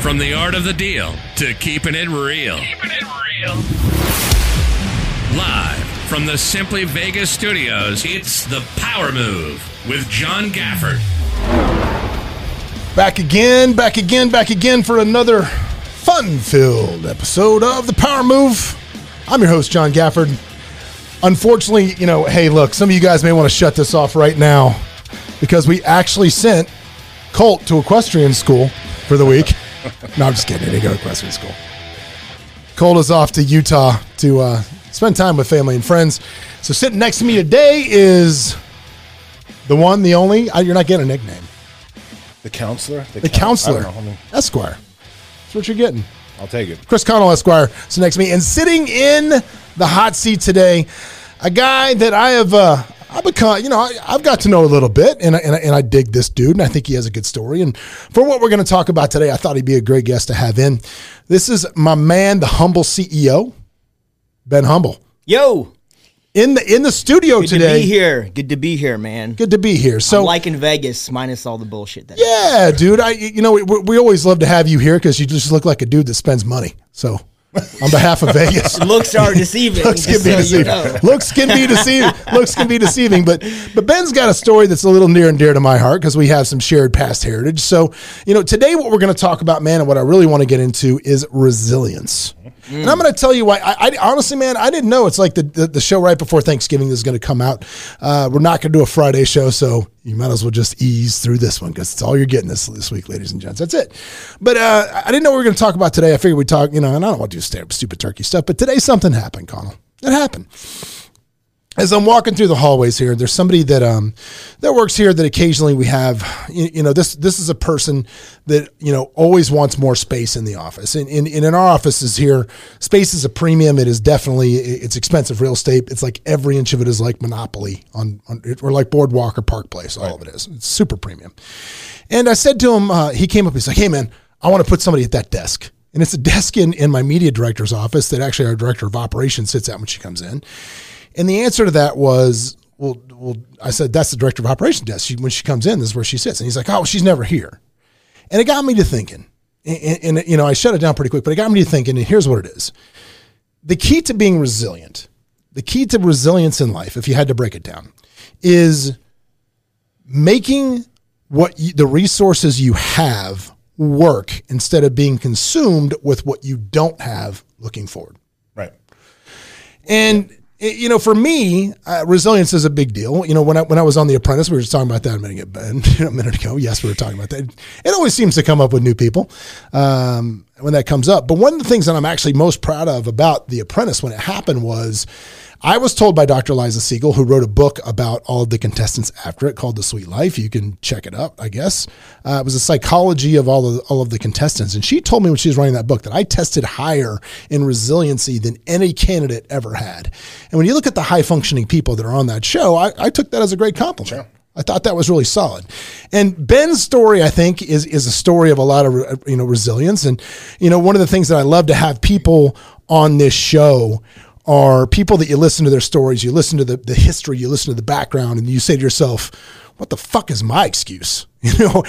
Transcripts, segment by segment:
From the art of the deal to keeping it real. Keeping it real. Live from the Simply Vegas studios, it's The Power Move with John Gafford. Back again, back again, back again for another fun filled episode of The Power Move. I'm your host, John Gafford. Unfortunately, you know, hey, look, some of you guys may want to shut this off right now because we actually sent Colt to equestrian school for the week. No, I'm just kidding. He didn't go to equestrian school. Cole is off to Utah to uh, spend time with family and friends. So sitting next to me today is the one, the only. I, you're not getting a nickname. The counselor? The coun- counselor, know, I mean, Esquire. That's what you're getting. I'll take it. Chris Connell, Esquire. So next to me, and sitting in the hot seat today, a guy that I have, uh, I've become, you know, I, I've got to know a little bit, and I, and, I, and I dig this dude, and I think he has a good story. And for what we're going to talk about today, I thought he'd be a great guest to have in. This is my man, the humble CEO, Ben Humble, Yo, in the in the studio good today. to be here. Good to be here, man. Good to be here. So I'm liking Vegas minus all the bullshit. That Yeah, dude. I you know we, we always love to have you here because you just look like a dude that spends money. So, on behalf of Vegas, looks are deceiving. looks can be so you deceiving. know. Looks can be deceiving. looks can be deceiving. But but Ben's got a story that's a little near and dear to my heart because we have some shared past heritage. So you know today what we're going to talk about, man, and what I really want to get into is resilience. And I'm going to tell you why. I, I honestly, man, I didn't know. It's like the, the, the show right before Thanksgiving is going to come out. Uh, we're not going to do a Friday show, so you might as well just ease through this one because it's all you're getting this this week, ladies and gents. That's it. But uh, I didn't know we were going to talk about today. I figured we'd talk, you know, and I don't want to do stupid turkey stuff, but today something happened, Connell. It happened as I'm walking through the hallways here, there's somebody that um that works here that occasionally we have. You, you know, this this is a person that you know always wants more space in the office, and, and, and in our offices here, space is a premium. It is definitely it's expensive real estate. It's like every inch of it is like monopoly on, on or like Boardwalk or Park Place. All of it is. It's super premium. And I said to him, uh, he came up. He's like, "Hey man, I want to put somebody at that desk." And it's a desk in, in my media director's office that actually our director of operations sits at when she comes in. And the answer to that was, well, well, I said, that's the director of operations desk. She, when she comes in, this is where she sits. And he's like, oh, she's never here. And it got me to thinking. And, and, you know, I shut it down pretty quick, but it got me to thinking. And here's what it is the key to being resilient, the key to resilience in life, if you had to break it down, is making what you, the resources you have work instead of being consumed with what you don't have looking forward. Right. And it- you know, for me, uh, resilience is a big deal. You know, when I when I was on The Apprentice, we were just talking about that a minute, ago- a minute ago. Yes, we were talking about that. It always seems to come up with new people um, when that comes up. But one of the things that I'm actually most proud of about The Apprentice when it happened was. I was told by Dr. Liza Siegel, who wrote a book about all of the contestants after it called The Sweet Life. You can check it out, I guess. Uh, it was a psychology of all of all of the contestants, and she told me when she was writing that book that I tested higher in resiliency than any candidate ever had. And when you look at the high functioning people that are on that show, I, I took that as a great compliment. I thought that was really solid. And Ben's story, I think, is is a story of a lot of you know resilience. And you know, one of the things that I love to have people on this show are people that you listen to their stories, you listen to the, the history, you listen to the background, and you say to yourself, what the fuck is my excuse? You know,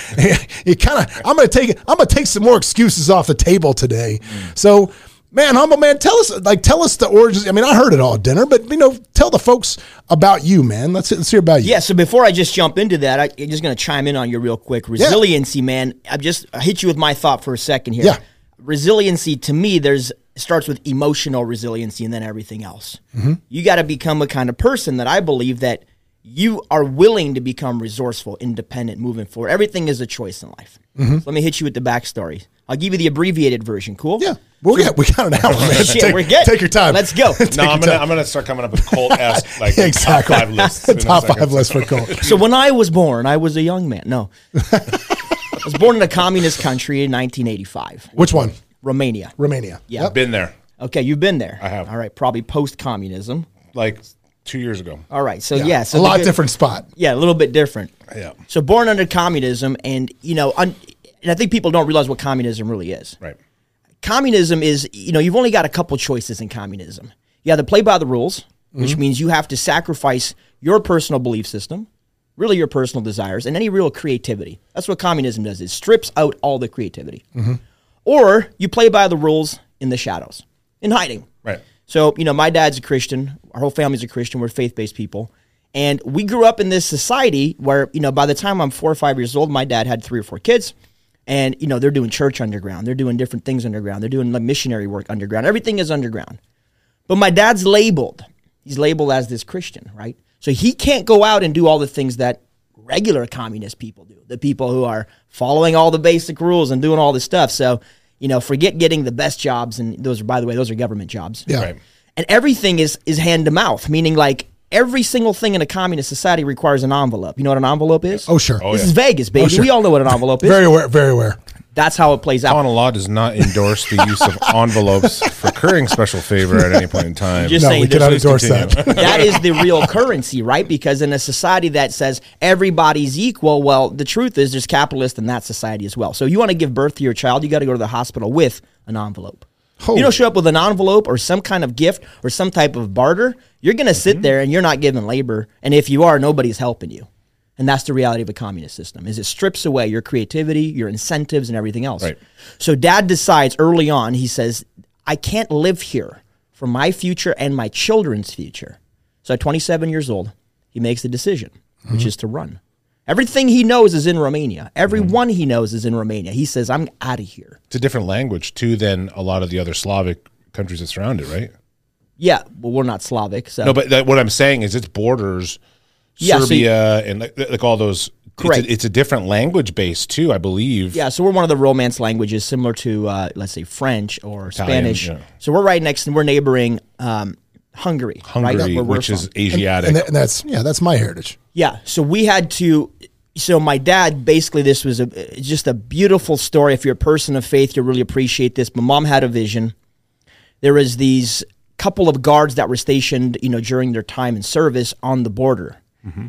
you kind of, I'm going to take, I'm going to take some more excuses off the table today. Mm. So, man, humble man, tell us, like, tell us the origins. I mean, I heard it all at dinner, but you know, tell the folks about you, man. Let's, let's hear about you. Yeah, so before I just jump into that, I, I'm just going to chime in on you real quick. Resiliency, man. I just I hit you with my thought for a second here. Yeah. Resiliency to me, there's starts with emotional resiliency and then everything else. Mm-hmm. You got to become a kind of person that I believe that you are willing to become resourceful, independent, moving forward. Everything is a choice in life. So let me hit you with the backstory. I'll give you the abbreviated version. Cool? Mm-hmm. Yeah. Well, yeah, we got an hour, man. Shit, take, we're good. take your time. Let's go. No, I'm gonna. I'm gonna start coming up with Colt esque like exactly. top five lists. top five lists for Cole. So when I was born, I was a young man. No. I was born in a communist country in 1985. Which one? Romania. Romania. Yeah. Yep. Been there Okay, you've been there. I have. All right, probably post communism. like two years ago. All right, so yeah, so a lot good- different spot. Yeah, a little bit different. Yeah. So born under communism, and you know, un, and I think people don't realize what communism really is. Right. communism is you know you've only got a couple choices in communism you either play by the rules which mm-hmm. means you have to sacrifice your personal belief system really your personal desires and any real creativity that's what communism does it strips out all the creativity mm-hmm. Or you play by the rules in the shadows, in hiding. Right. So, you know, my dad's a Christian. Our whole family's a Christian. We're faith based people. And we grew up in this society where, you know, by the time I'm four or five years old, my dad had three or four kids. And, you know, they're doing church underground. They're doing different things underground. They're doing like missionary work underground. Everything is underground. But my dad's labeled. He's labeled as this Christian, right? So he can't go out and do all the things that regular communist people do. The people who are following all the basic rules and doing all this stuff. So, you know, forget getting the best jobs and those are by the way, those are government jobs. Yeah. Right. And everything is is hand to mouth, meaning like every single thing in a communist society requires an envelope. You know what an envelope is? Oh, sure. Oh, this yeah. is Vegas, baby. Oh, sure. We all know what an envelope is. Very aware. Very aware. That's how it plays out. Common law does not endorse the use of envelopes for currying special favor at any point in time. Just No, saying we there's cannot endorse continue. that. that is the real currency, right? Because in a society that says everybody's equal, well, the truth is there's capitalists in that society as well. So you want to give birth to your child, you got to go to the hospital with an envelope. Holy- You don't show up with an envelope or some kind of gift or some type of barter. You're going to sit Mm-hmm. there and you're not giving labor, and if you are, nobody's helping you. And that's the reality of a communist system: is it strips away your creativity, your incentives, and everything else. Right. So dad decides early on. He says, "I can't live here for my future and my children's future." So at 27 years old, he makes the decision, which mm-hmm. is to run. Everything he knows is in Romania. Everyone mm-hmm. he knows is in Romania. He says, "I'm out of here." It's a different language too than a lot of the other Slavic countries that surround it, right? Yeah, well, we're not Slavic, so No, but that, what I'm saying is its borders, Yeah, so Serbia, and like, like all those. Correct. It's a, it's a different language base too, I believe. Yeah, so we're one of the Romance languages, similar to uh, let's say French or Italian, Spanish. yeah. So we're right next, and we're neighboring um, Hungary, Hungary, right, where we're which is from. Asiatic. And, that, and that's yeah, that's my heritage. Yeah, so we had to. So my dad, basically, this was a just a beautiful story. If you're a person of faith, you'll really appreciate this. My mom had a vision. There was these couple of guards that were stationed, you know, during their time in service on the border.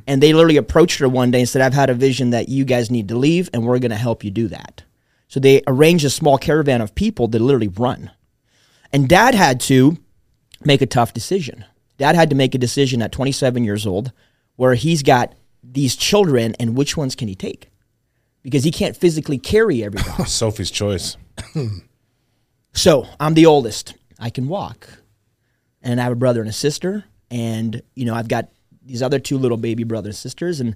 And they literally approached her one day and said, I've had a vision that you guys need to leave and we're going to help you do that. So they arranged a small caravan of people to literally run. And dad had to make a tough decision. Dad had to make a decision at 27 years old where he's got these children and which ones can he take? Because he can't physically carry everybody. Sophie's choice. So I'm the oldest. I can walk. And I have a brother and a sister. And, you know, I've got these other two little baby brothers and sisters. And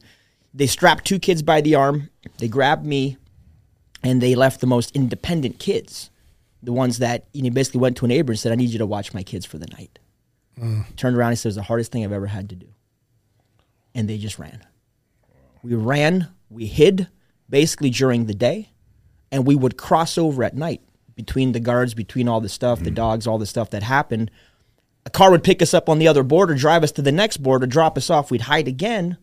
they strapped two kids by the arm. They grabbed me and they left the most independent kids. The ones that, you know, basically went to a neighbor and said, I need you to watch my kids for the night. Mm. Turned around and said, it was the hardest thing I've ever had to do. And they just ran. We ran, we hid basically during the day and we would cross over at night between the guards, between all the stuff, the mm. dogs, all the stuff that happened. A car would pick us up on the other border, drive us to the next border, drop us off. We'd hide again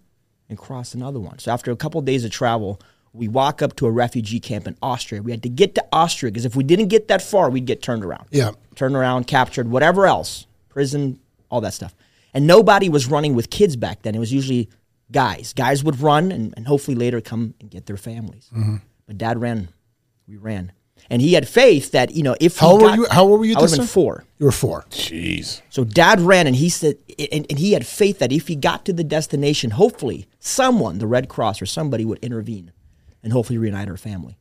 and cross another one. So after a couple of days of travel, we walk up to a refugee camp in Austria. We had to get to Austria because if we didn't get that far, we'd get turned around. Yeah. Turned around, captured, whatever else, prison, all that stuff. And nobody was running with kids back then. It was usually guys. Guys would run and, and hopefully later come and get their families. Mm-hmm. But dad ran. We ran. And he had faith that, you know, if How he were got- you- how old were you I would this have been time? four. You were four. Jeez. So dad ran and he said, and, and he had faith that if he got to the destination, hopefully someone, the Red Cross or somebody would intervene and hopefully reunite our family.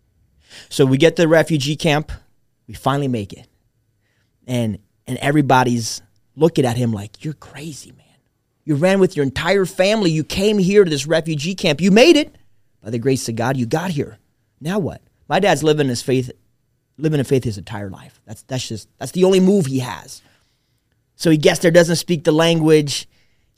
So we get to the refugee camp. We finally make it. And, and everybody's looking at him like, you're crazy, man. You ran with your entire family. You came here to this refugee camp. You made it. By the grace of God, you got here. Now what? My dad's living his faith, living in faith his entire life. That's that's just that's the only move he has. So he gets there, doesn't speak the language.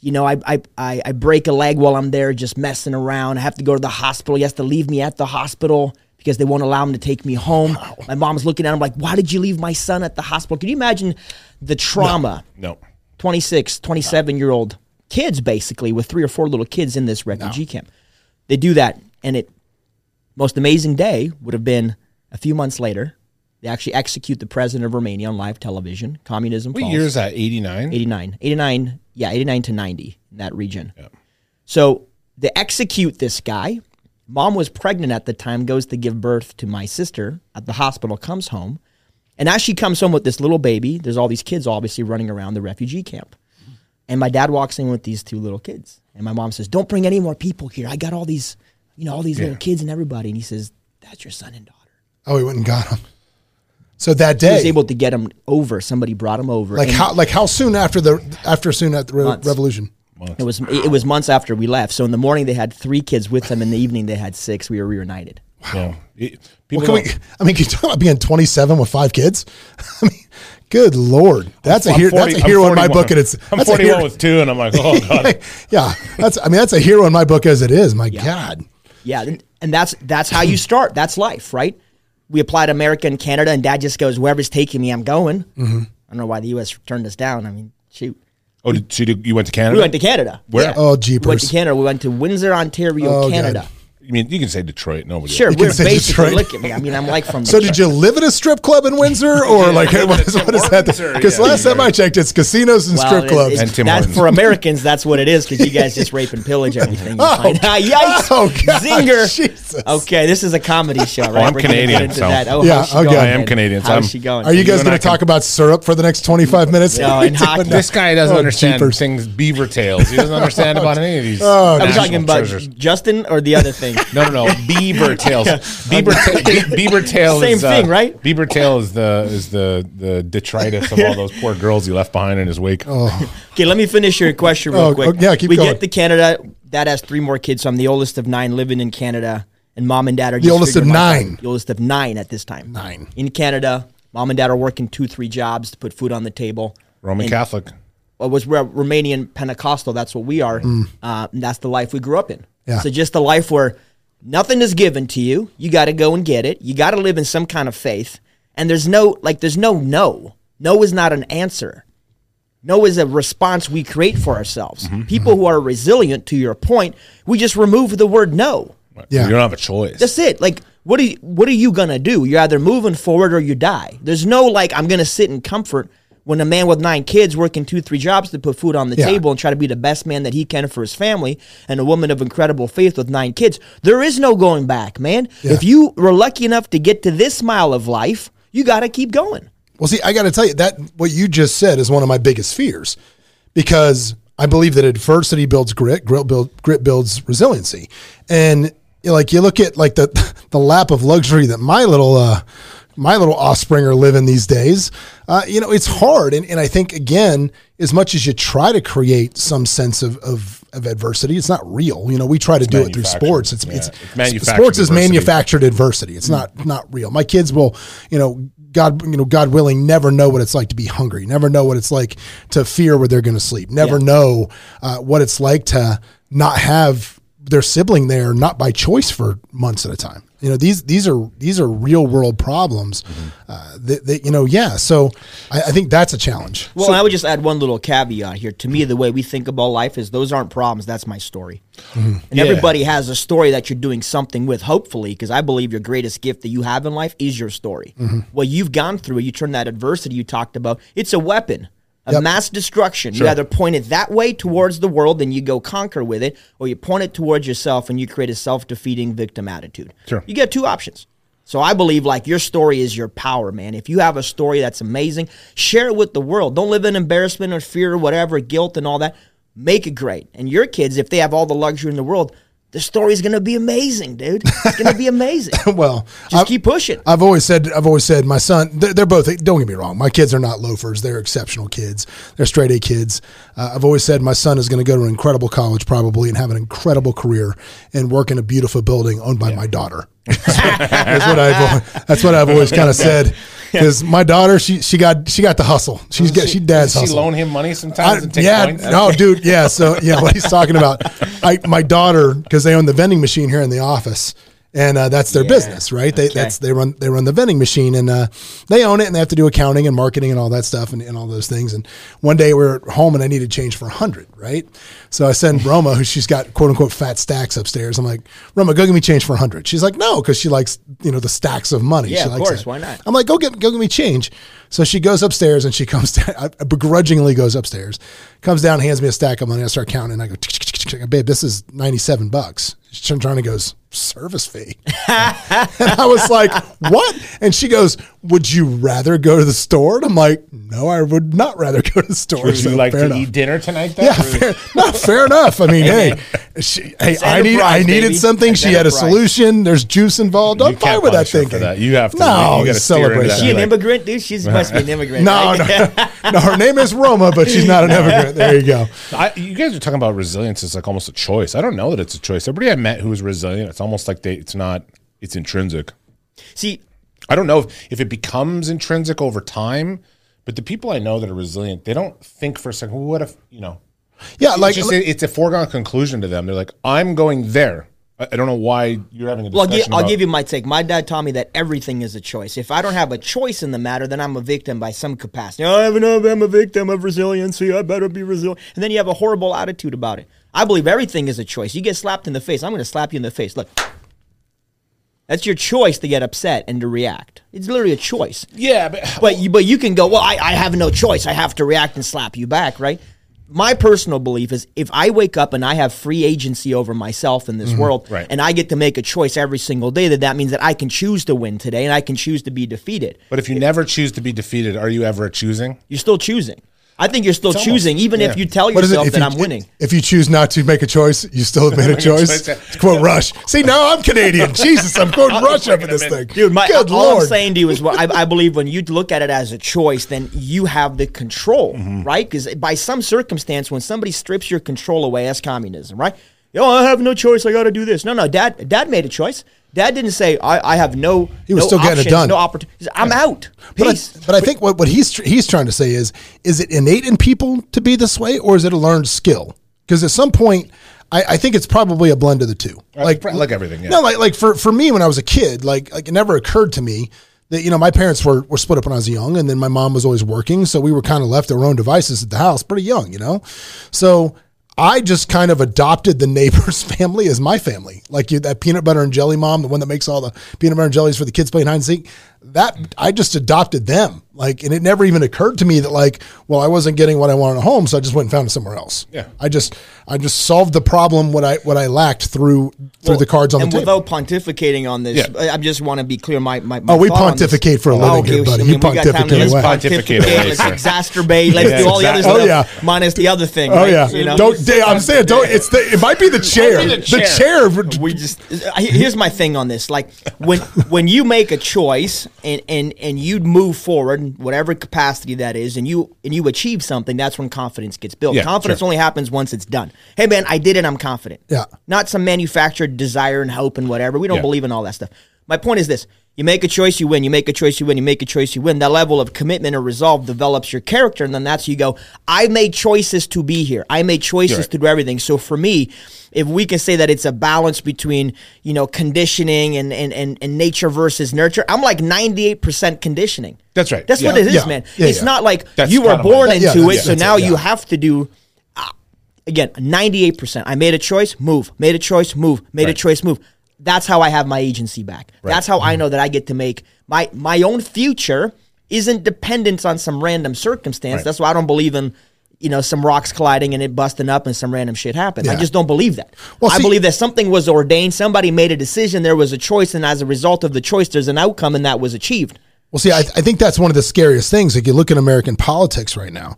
You know, I, I, I, I break a leg while I'm there just messing around. I have to go to the hospital. He has to leave me at the hospital because they won't allow him to take me home. My mom's looking at him like, why did you leave my son at the hospital? Can you imagine the trauma? No. 26, 27 year old kids, basically, with three or four little kids in this refugee camp. They do that, and it most amazing day would have been a few months later. They actually execute the president of Romania on live television. Communism. What falls. year is that? 89? 89. 89, yeah, 89 to 90 in that region. So they execute this guy. Mom was pregnant at the time, goes to give birth to my sister at the hospital, comes home. And as she comes home with this little baby, there's all these kids obviously running around the refugee camp. And my dad walks in with these two little kids. And my mom says, Don't bring any more people here. I got all these, you know, all these little kids and everybody. And he says, That's your son and daughter. Oh, he went and got him. So that day, he was able to get him over. Somebody brought him over. like how like how soon after the after soon after the re- Months. revolution? It was it was months after we left. So in the morning they had three kids with them. In the evening they had six. We were reunited. Yeah. It- Well, can we? I mean, can you talk about being 27 with five kids? I mean, good lord, that's a I'm hero. 40 that's a I'm hero in my book, and it's I'm that's a 41 hero- with two, and I'm like, oh god. yeah, that's. I mean, that's a hero in my book as it is. My God, Yeah, and- and that's that's how you start. That's life, right? We applied to America and Canada, and Dad just goes, "Wherever's taking me, I'm going." Mm-hmm. I don't know why the U.S. turned us down. I mean, shoot, Oh, did, so you, you went to Canada? we went to Canada. Where? Yeah. Oh, We went to Canada. We went to Windsor, Ontario, Oh, God. Canada. You mean you can say Detroit? Nobody. Sure, You can we're say basically Detroit. look at me. I mean, I'm like from. So did you live at a strip club in Windsor, or like what is, what is that? Because yeah, last time I checked, it's casinos and Well, strip clubs. it's- And Tim that- for Americans, that's what it is because you guys just rape and pillage everything. You Oh, find. Yikes! oh, God, Zinger! Jesus. Okay, this is a comedy show, right? Oh, I'm We're Canadian, so- that. Oh, Yeah, how's she okay. going, I am? Canadian, so How's I'm- she going? Are you guys going to talk about syrup for the next 25 minutes? No, and hot This guy doesn't Oh, understand things beaver tails. He doesn't understand about any of these. Oh, Are we talking about. Justin or the other thing? No, no, no. Beaver tails. Beaver, ta- be- beaver tail. Same is, uh, thing, right? Beaver tail is the is the the detritus of all those poor girls he left behind in his wake. Okay, let me finish your question real Oh, quick. oh, yeah, keep we going. get to Canada. Dad has three more kids, so I'm the oldest of nine living in Canada, and mom and dad are The just oldest of figuring out. nine. The oldest of nine at this time. Nine. in Canada. Mom and dad are working two, three jobs to put food on the table. Roman And- Catholic. Well, was we're Romanian Pentecostal. That's what we are. Uh, and that's the life we grew up in. Mm. Yeah. So just a life where nothing is given to you. You got to go and get it. You got to live in some kind of faith. And there's no like, there's no no. No is not an answer. No is a response we create for ourselves. Mm-hmm, People who are resilient, to your point, we just remove the word no. Yeah. You don't have a choice. That's it. Like, what are you, what are you gonna do? You're either moving forward or you die. There's no like I'm gonna sit in comfort when a man with nine kids working two, three jobs to put food on the Yeah. table and try to be the best man that he can for his family, and a woman of incredible faith with nine kids. There is no going back, man. Yeah. If you were lucky enough to get to this mile of life, you got to keep going. Well, see, I got to tell you that what you just said is one of my biggest fears, because I believe that adversity builds grit, grit, build, grit builds resiliency, and like you look at like the the lap of luxury that my little uh, my little offspring are living these days. Uh, you know, it's hard, and, and I think again, as much as you try to create some sense of, of of adversity, it's not real. You know, we try to do it through sports. It's, Yeah, it's, it's sports is manufactured adversity. It's not not real. My kids will, you know, God, you know, God willing, never know what it's like to be hungry. Never know what it's like to fear where they're going to sleep. Never Yeah. know uh, what it's like to not have their sibling there, not by choice for months at a time. You know, these these are these are real world problems. Mm-hmm. Uh, that, that you know, yeah. So I, I think that's a challenge. Well, I would just add one little caveat here. To me, the way we think about life is those aren't problems. That's my story. Mm-hmm. And Yeah. everybody has a story that you're doing something with, hopefully, because I believe your greatest gift that you have in life is your story. Mm-hmm. What you've gone through, you turn that adversity you talked about, it's a weapon. A Yep. mass destruction. You either point it that way towards the world and you go conquer with it, or you point it towards yourself and you create a self defeating victim attitude. Sure. You get two options. So I believe like your story is your power, man. If you have a story that's amazing, share it with the world. Don't live in embarrassment or fear or whatever, guilt and all that. Make it great. And your kids, if they have all the luxury in the world, the story's gonna be amazing, dude. It's gonna be amazing. well, Just I've- keep pushing. I've always said, I've always said, my son, they're, they're both, don't get me wrong, my kids are not loafers. They're exceptional kids. They're straight A kids. Uh, I've always said my son is going to go to an incredible college probably and have an incredible career and work in a beautiful building owned by my daughter. That's what I've, that's what I've always kind of said. Because my daughter, she she got she got the hustle. She's got she dad's Does she hustle. loan him money I, sometimes and take yeah, points? no, dude, yeah. So yeah, what he's talking about, I, my daughter, because they own the vending machine here in the office, and uh, that's their Yeah. business, right? They Okay. that's they run they run the vending machine, and uh, they own it, and they have to do accounting and marketing and all that stuff, and, and all those things. And one day we are at home, and I needed change for a hundred, right? So I send Roma, who she's got quote unquote fat stacks upstairs. I'm like, Roma, go get me change for a hundred. She's like, no, because she likes you know the stacks of money. Yeah, she of course, that. why not? I'm like, go get go get me change. So she goes upstairs and she comes down, I begrudgingly goes upstairs, comes down, hands me a stack of money. I start counting and I go, babe, this is 97 bucks. She's turn- trying to goes, service fee. and I was like, what? And she goes, would you rather go to the store? And I'm like, No, I would not rather go to the store. Would so you like to enough. eat dinner tonight? Then? Yeah, fair, no, fair enough. I mean, hey, she, hey, It's I need, I enterprise, needed baby. something. It's She had a enterprise. solution. There's juice involved. I'm You fine can't with that punish thinking. that. You have to- No, you gotta steer into celebrate. that. Is she an immigrant, dude? She must be an immigrant. No, right? no, no. Her name is Roma, but she's not an immigrant. There you go. I, you guys are talking about resilience It's like almost a choice. I don't know that it's a choice. Everybody I met who is resilient, it's almost like they, it's not, it's intrinsic. See, I don't know if, if it becomes intrinsic over time, but the people I know that are resilient, they don't think for a second, well, what if, you know, Yeah, like it's, just, it's a foregone conclusion to them. They're like, I'm going there. I, don't know why you're having a Well, I'll, discussion. gi- I'll give you my take. My dad taught me that everything is a choice. If I don't have a choice in the matter, then I'm a victim by some capacity. Oh, I have no, I'm a victim of resiliency. I better be resilient. And then you have a horrible attitude about it. I believe everything is a choice. You get slapped in the face. I'm going to slap you in the face. Look, that's your choice to get upset and to react. It's literally a choice. yeah, but, But you, but you can go. Well, I, I have no choice. I have to react and slap you back, right? My personal belief is if I wake up and I have free agency over myself in this mm-hmm. world, Right. and I get to make a choice every single day, that that means that I can choose to win today and I can choose to be defeated. but if you never choose to be defeated, are you ever choosing? You're still choosing. I think you're still almost- choosing, even yeah. if you tell what is it? yourself If that you, I'm winning. If you choose not to make a choice, you still have made a choice. choice. To quote Rush. See, now I'm Canadian. Jesus, I'm quoting Rush up in this thing. Dude, my, Good all Lord. I'm saying to you is, what I, I believe when you look at it as a choice, then you have the control, Mm-hmm. right? Because by some circumstance, when somebody strips your control away, that's communism, right? Yo, I have no choice. I got to do this. No, no, dad, dad made a choice. Dad didn't say I, I have no. He was no still getting it options, done. No opportunities. I'm out. But I, but I think what, what he's tr- he's trying to say is is it innate in people to be this way or is it a learned skill? Because at some point, I, I think it's probably a blend of the two. Like like everything, yeah. No, like like for, for me when I was a kid, like like it never occurred to me that you know my parents were were split up when I was young, and then my mom was always working, so we were kind of left to our own devices at the house, pretty young, you know. So I just kind of adopted the neighbor's family as my family. Like you, that peanut butter and jelly mom, the one that makes all the peanut butter and jellies for the kids playing hide and seek. That I just adopted them. Like, and it never even occurred to me that like, well, I wasn't getting what I wanted at home, so I just went and found it somewhere else. Yeah. I just, I just solved the problem what I what I lacked through through the cards on the table. and table. without pontificating on this, Yeah. I I just want to be clear. My, my, my Oh, we thought on this- pontificate for a living oh, here, buddy. I You mean, we got time to- pontificate away. Pontificate away, Let's exacerbate. Let's Yeah, do all the other exactly. Oh, stuff. Oh, yeah. minus the other thing. Oh right? yeah, You know? don't. Dave, I'm saying don't. It's the. It might be the chair. be the The chair. chair. we just here's my thing on this like when when you make a choice and and and you move forward in whatever capacity that is and you and you achieve something that's when confidence gets built Yeah, confidence sure. only happens once it's done hey man i did it i'm confident Yeah. not some manufactured desire and hope and whatever we don't Yeah. believe in all that stuff my point is this you make a choice, you win. You make a choice, you win. You make a choice, you win. That level of commitment or resolve develops your character, and then that's you go. I made choices to be here. I made choices right. to do everything. So for me, if we can say that it's a balance between you know conditioning and and and, and nature versus nurture, I'm like 98 percent conditioning. That's right. That's Yeah. what it is, Yeah. man. Yeah, it's yeah. not like That's you were born my- into yeah, it, so now it, you have to do. Again, 98%. I made a choice, move. Made a choice, move. Made a choice, move. That's how I have my agency back. That's how I mm-hmm. know that I get to make my my own future isn't dependent on some random circumstance. Right. That's why I don't believe in you know some rocks colliding and it busting up and some random shit happened. I just don't believe that. Well, I see- believe that something was ordained, somebody made a decision, there was a choice and as a result of the choice there's an outcome and that was achieved. Well, see, I, I think that's one of the scariest things. Like you look at American politics right now,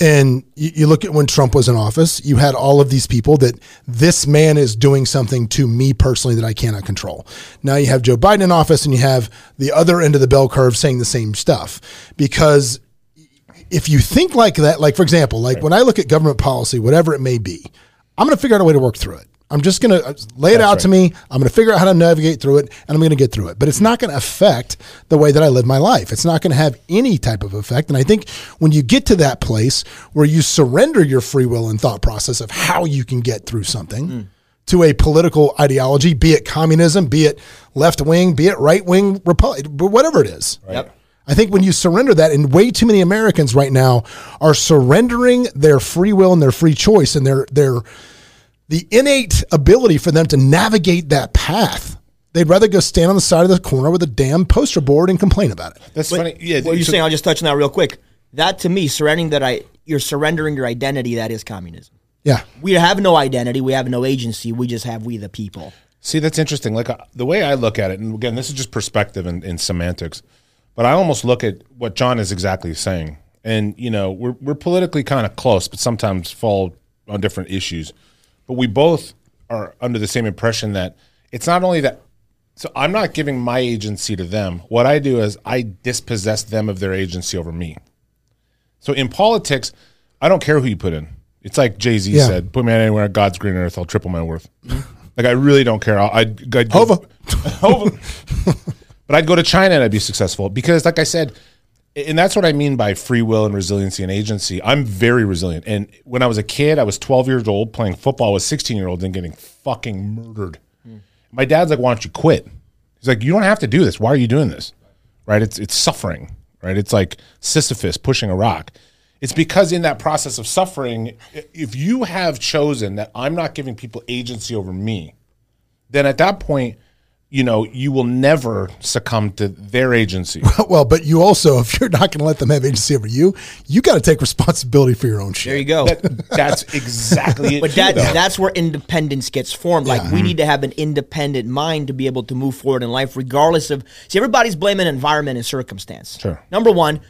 and you, you look at when Trump was in office, you had all of these people that this man is doing something to me personally that I cannot control. Now you have Joe Biden in office, and you have the other end of the bell curve saying the same stuff because if you think like that, like for example, like when I look at government policy, whatever it may be, I'm going to figure out a way to work through it. I'm just going to uh, lay it out to me. I'm going to figure out how to navigate through it and I'm going to get through it. But it's not going to affect the way that I live my life. It's not going to have any type of effect. And I think when you get to that place where you surrender your free will and thought process of how you can get through something mm. to a political ideology, be it communism, be it left wing, be it right wing, republic, whatever it is. Yep. I think when you surrender that, and way too many Americans right now are surrendering their free will and their free choice and their their the innate ability for them to navigate that path. They'd rather go stand on the side of the corner with a damn poster board and complain about it. That's funny. Yeah, What you're so- saying, I'll just touch on that real quick. That to me, surrendering that I you're surrendering your identity, that is communism. Yeah. We have no identity, we have no agency, we just have we the people. See, that's interesting. Like uh, the way I look at it, and again, this is just perspective and, and semantics, but I almost look at what John is exactly saying. and you know we're we're politically kind of close, but sometimes fall on different issues. But we both are under the same impression that it's not only that. So I'm not giving my agency to them. What I do is I dispossess them of their agency over me. So in politics, I don't care who you put in. It's like Jay Z Yeah. said, "Put me anywhere on God's green earth, I'll triple my worth." like I really don't care. I'd, I'd Hova. Hova. but I'd go to China and I'd be successful because, like I said, and that's what I mean by free will and resiliency and agency. I'm very resilient. And when I was a kid, I was 12 years old playing football with 16 year olds and getting fucking murdered. Hmm. My dad's like, "Why don't you quit?" He's like, "You don't have to do this. Why are you doing this?" Right? It's it's suffering. Right? It's like Sisyphus pushing a rock. It's because in that process of suffering, if you have chosen that I'm not giving people agency over me, then at that point, you know, you will never succumb to their agency. Well, but you also, if you're not going to let them have agency over you, you got to take responsibility for your own shit. There you go. That- that's exactly it. But too, that though. that's where independence gets formed. Like we need to have an independent mind to be able to move forward in life, regardless of. See, everybody's blaming environment and circumstance. Sure. Number one,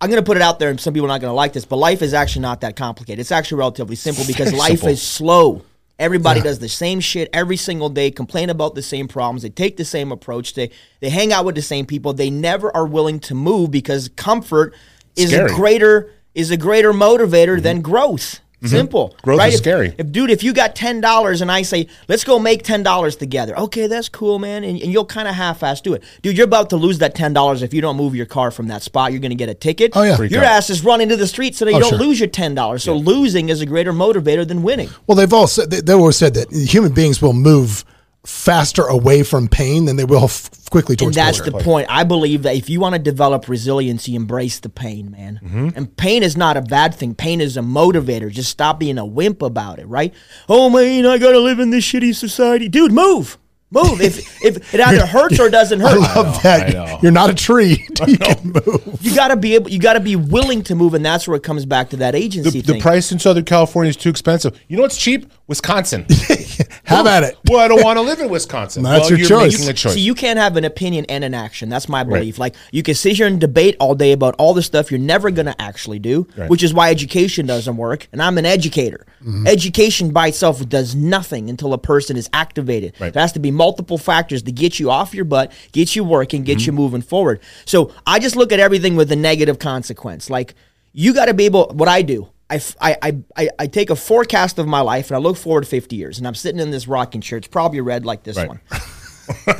I'm going to put it out there, and some people are not going to like this, but life is actually not that complicated. It's actually relatively simple because life simple. is slow. Everybody does the same shit every single day, complain about the same problems. They take the same approach. They they hang out with the same people. They never are willing to move because comfort is Scary. a greater is a greater motivator mm-hmm. than growth. Simple. Mm-hmm. Growth right? is If- scary. If, dude, if you got ten dollars and I say, let's go make ten dollars together, okay, that's cool, man, and, and you'll kind of half-ass do it, dude. You're about to lose that ten dollars if you don't move your car from that spot. You're going to get a ticket. Oh, yeah. Freak your out. ass is running to the street so that you Oh, don't sure. lose your ten dollars. So losing is a greater motivator than winning. Well, they've all said they, they've always said that human beings will move faster away from pain than they will f- quickly And towards that's pleasure. the point. I believe that if you want to develop resiliency, embrace the pain, man. Mm-hmm. And pain is not a bad thing. Pain is a motivator. Just stop being a wimp about it, right? Oh man, I gotta live in this shitty society, dude. Move, move. if if it either hurts or doesn't hurt, I love that. I know. You're not a tree. you can move. you gotta be able. You gotta be willing to move, and that's where it comes back to that agency the, the price in Southern California is too expensive. You know what's cheap? Wisconsin. Have at it. well, I don't want to live in Wisconsin. That's well, your you're choice. making a choice. See, you can't have an opinion and an action. That's my belief. Like you can sit here and debate all day about all the stuff you're never going to actually do, Right. which is why education doesn't work. And I'm an educator. Mm-hmm. Education by itself does nothing until a person is activated. Right. There has to be multiple factors to get you off your butt, get you working, get Mm-hmm. you moving forward. So I just look at everything with a negative consequence. Like you got to be able. What I do. I, I, I, I take a forecast of my life and I look forward 50 years and I'm sitting in this rocking chair. It's probably red like this Right. one.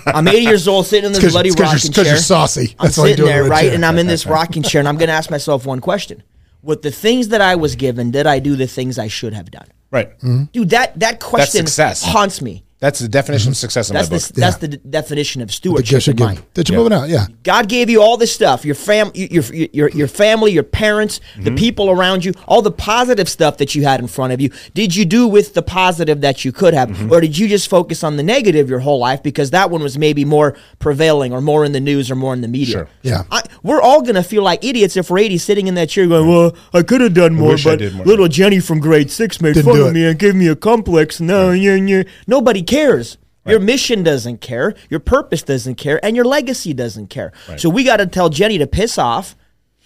I'm 80 years old, sitting in this bloody you're- rocking 'cause chair. you're saucy. I'm That's sitting there, right? chair. And I'm in this rocking chair, and I'm going to ask myself one question: With the things that I was given, did I do the things I should have done? right. Mm-hmm. Dude, that that question haunts me. That's the definition of success in That's my the book. that's the d- definition of stewardship gifts you're in That you're Yeah. moving out. Yeah. God gave you all this stuff your fam, your, your, your, your family, your parents, Mm-hmm. the people around you, all the positive stuff that you had in front of you. Did you do with the positive that you could have? Mm-hmm. Or did you just focus on the negative your whole life because that one was maybe more prevailing or more in the news or more in the media? Sure. Yeah. I, we're all going to feel like idiots if we're 80 sitting in that chair going, well, I could have done more, but more." little Jenny from grade six made Didn't fun of me and gave me a complex. No, yeah, yeah. Nobody cares. Your mission doesn't care, your purpose doesn't care, and your legacy doesn't care. So we got to tell Jenny to piss off.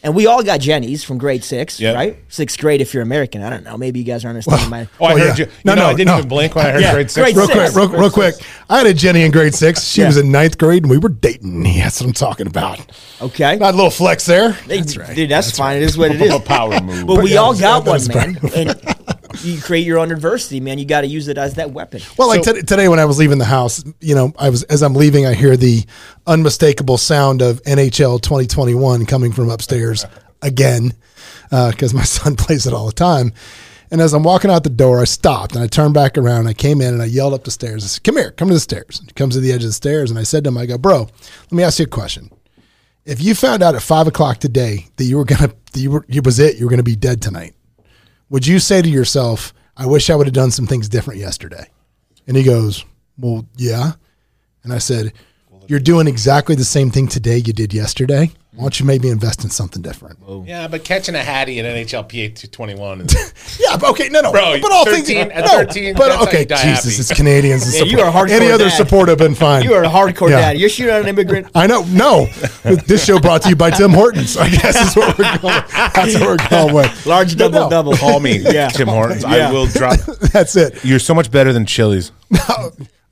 And we all got Jennies from grade six, Yeah. right? Sixth grade if you're American. I don't know. Maybe you guys are understanding my. Oh, I Oh, heard yeah. you. No, No, no, no, I didn't no. even blink when I heard Yeah, grade six. grade Real six. quick, real, real quick. I had a Jenny in grade six. She Yeah. was in ninth grade, and we were dating. That's what I'm talking about. Okay. Not a little flex there. That's right. Dude, that's, fine. It is what it is. A power move. But we yeah, all got one, man. And you create your own adversity, man. You got to use it as that weapon. Well, like t- today when I was leaving the house, you know, I was as I'm leaving, I hear the unmistakable sound of NHL 2021 coming from upstairs again, uh, because my son plays it all the time. And as I'm walking out the door, I stopped and I turned back around. I came in and I yelled up the stairs. I said, "Come here, come to the stairs." And he comes to the edge of the stairs, and I said to him, "I go, bro, let me ask you a question. If you found out at five o'clock today that you were gonna, that you were, it was it, you were gonna be dead tonight, would you say to yourself, I wish I would have done some things different yesterday? And he goes, Well, yeah. And I said, you're doing exactly the same thing today you did yesterday. Why don't you maybe invest in something different? Yeah, but catching a Hattie in NHLPA 221 is Yeah, but okay, no, no, Bro, but all 13 things, at no, 13, but that's how okay, you die Jesus, happy. it's Canadians. and Yeah, you support- are a hardcore Any other dad. support have been fine. You are a hardcore Yeah. dad. You're shooting at an immigrant. I know. No, this show brought to you by Tim Hortons. I guess is what we're going. That's what we're going with. Large But double no, double. call me Yeah. Tim Hortons. Yeah. I will drop. That's it. You're so much better than Chili's.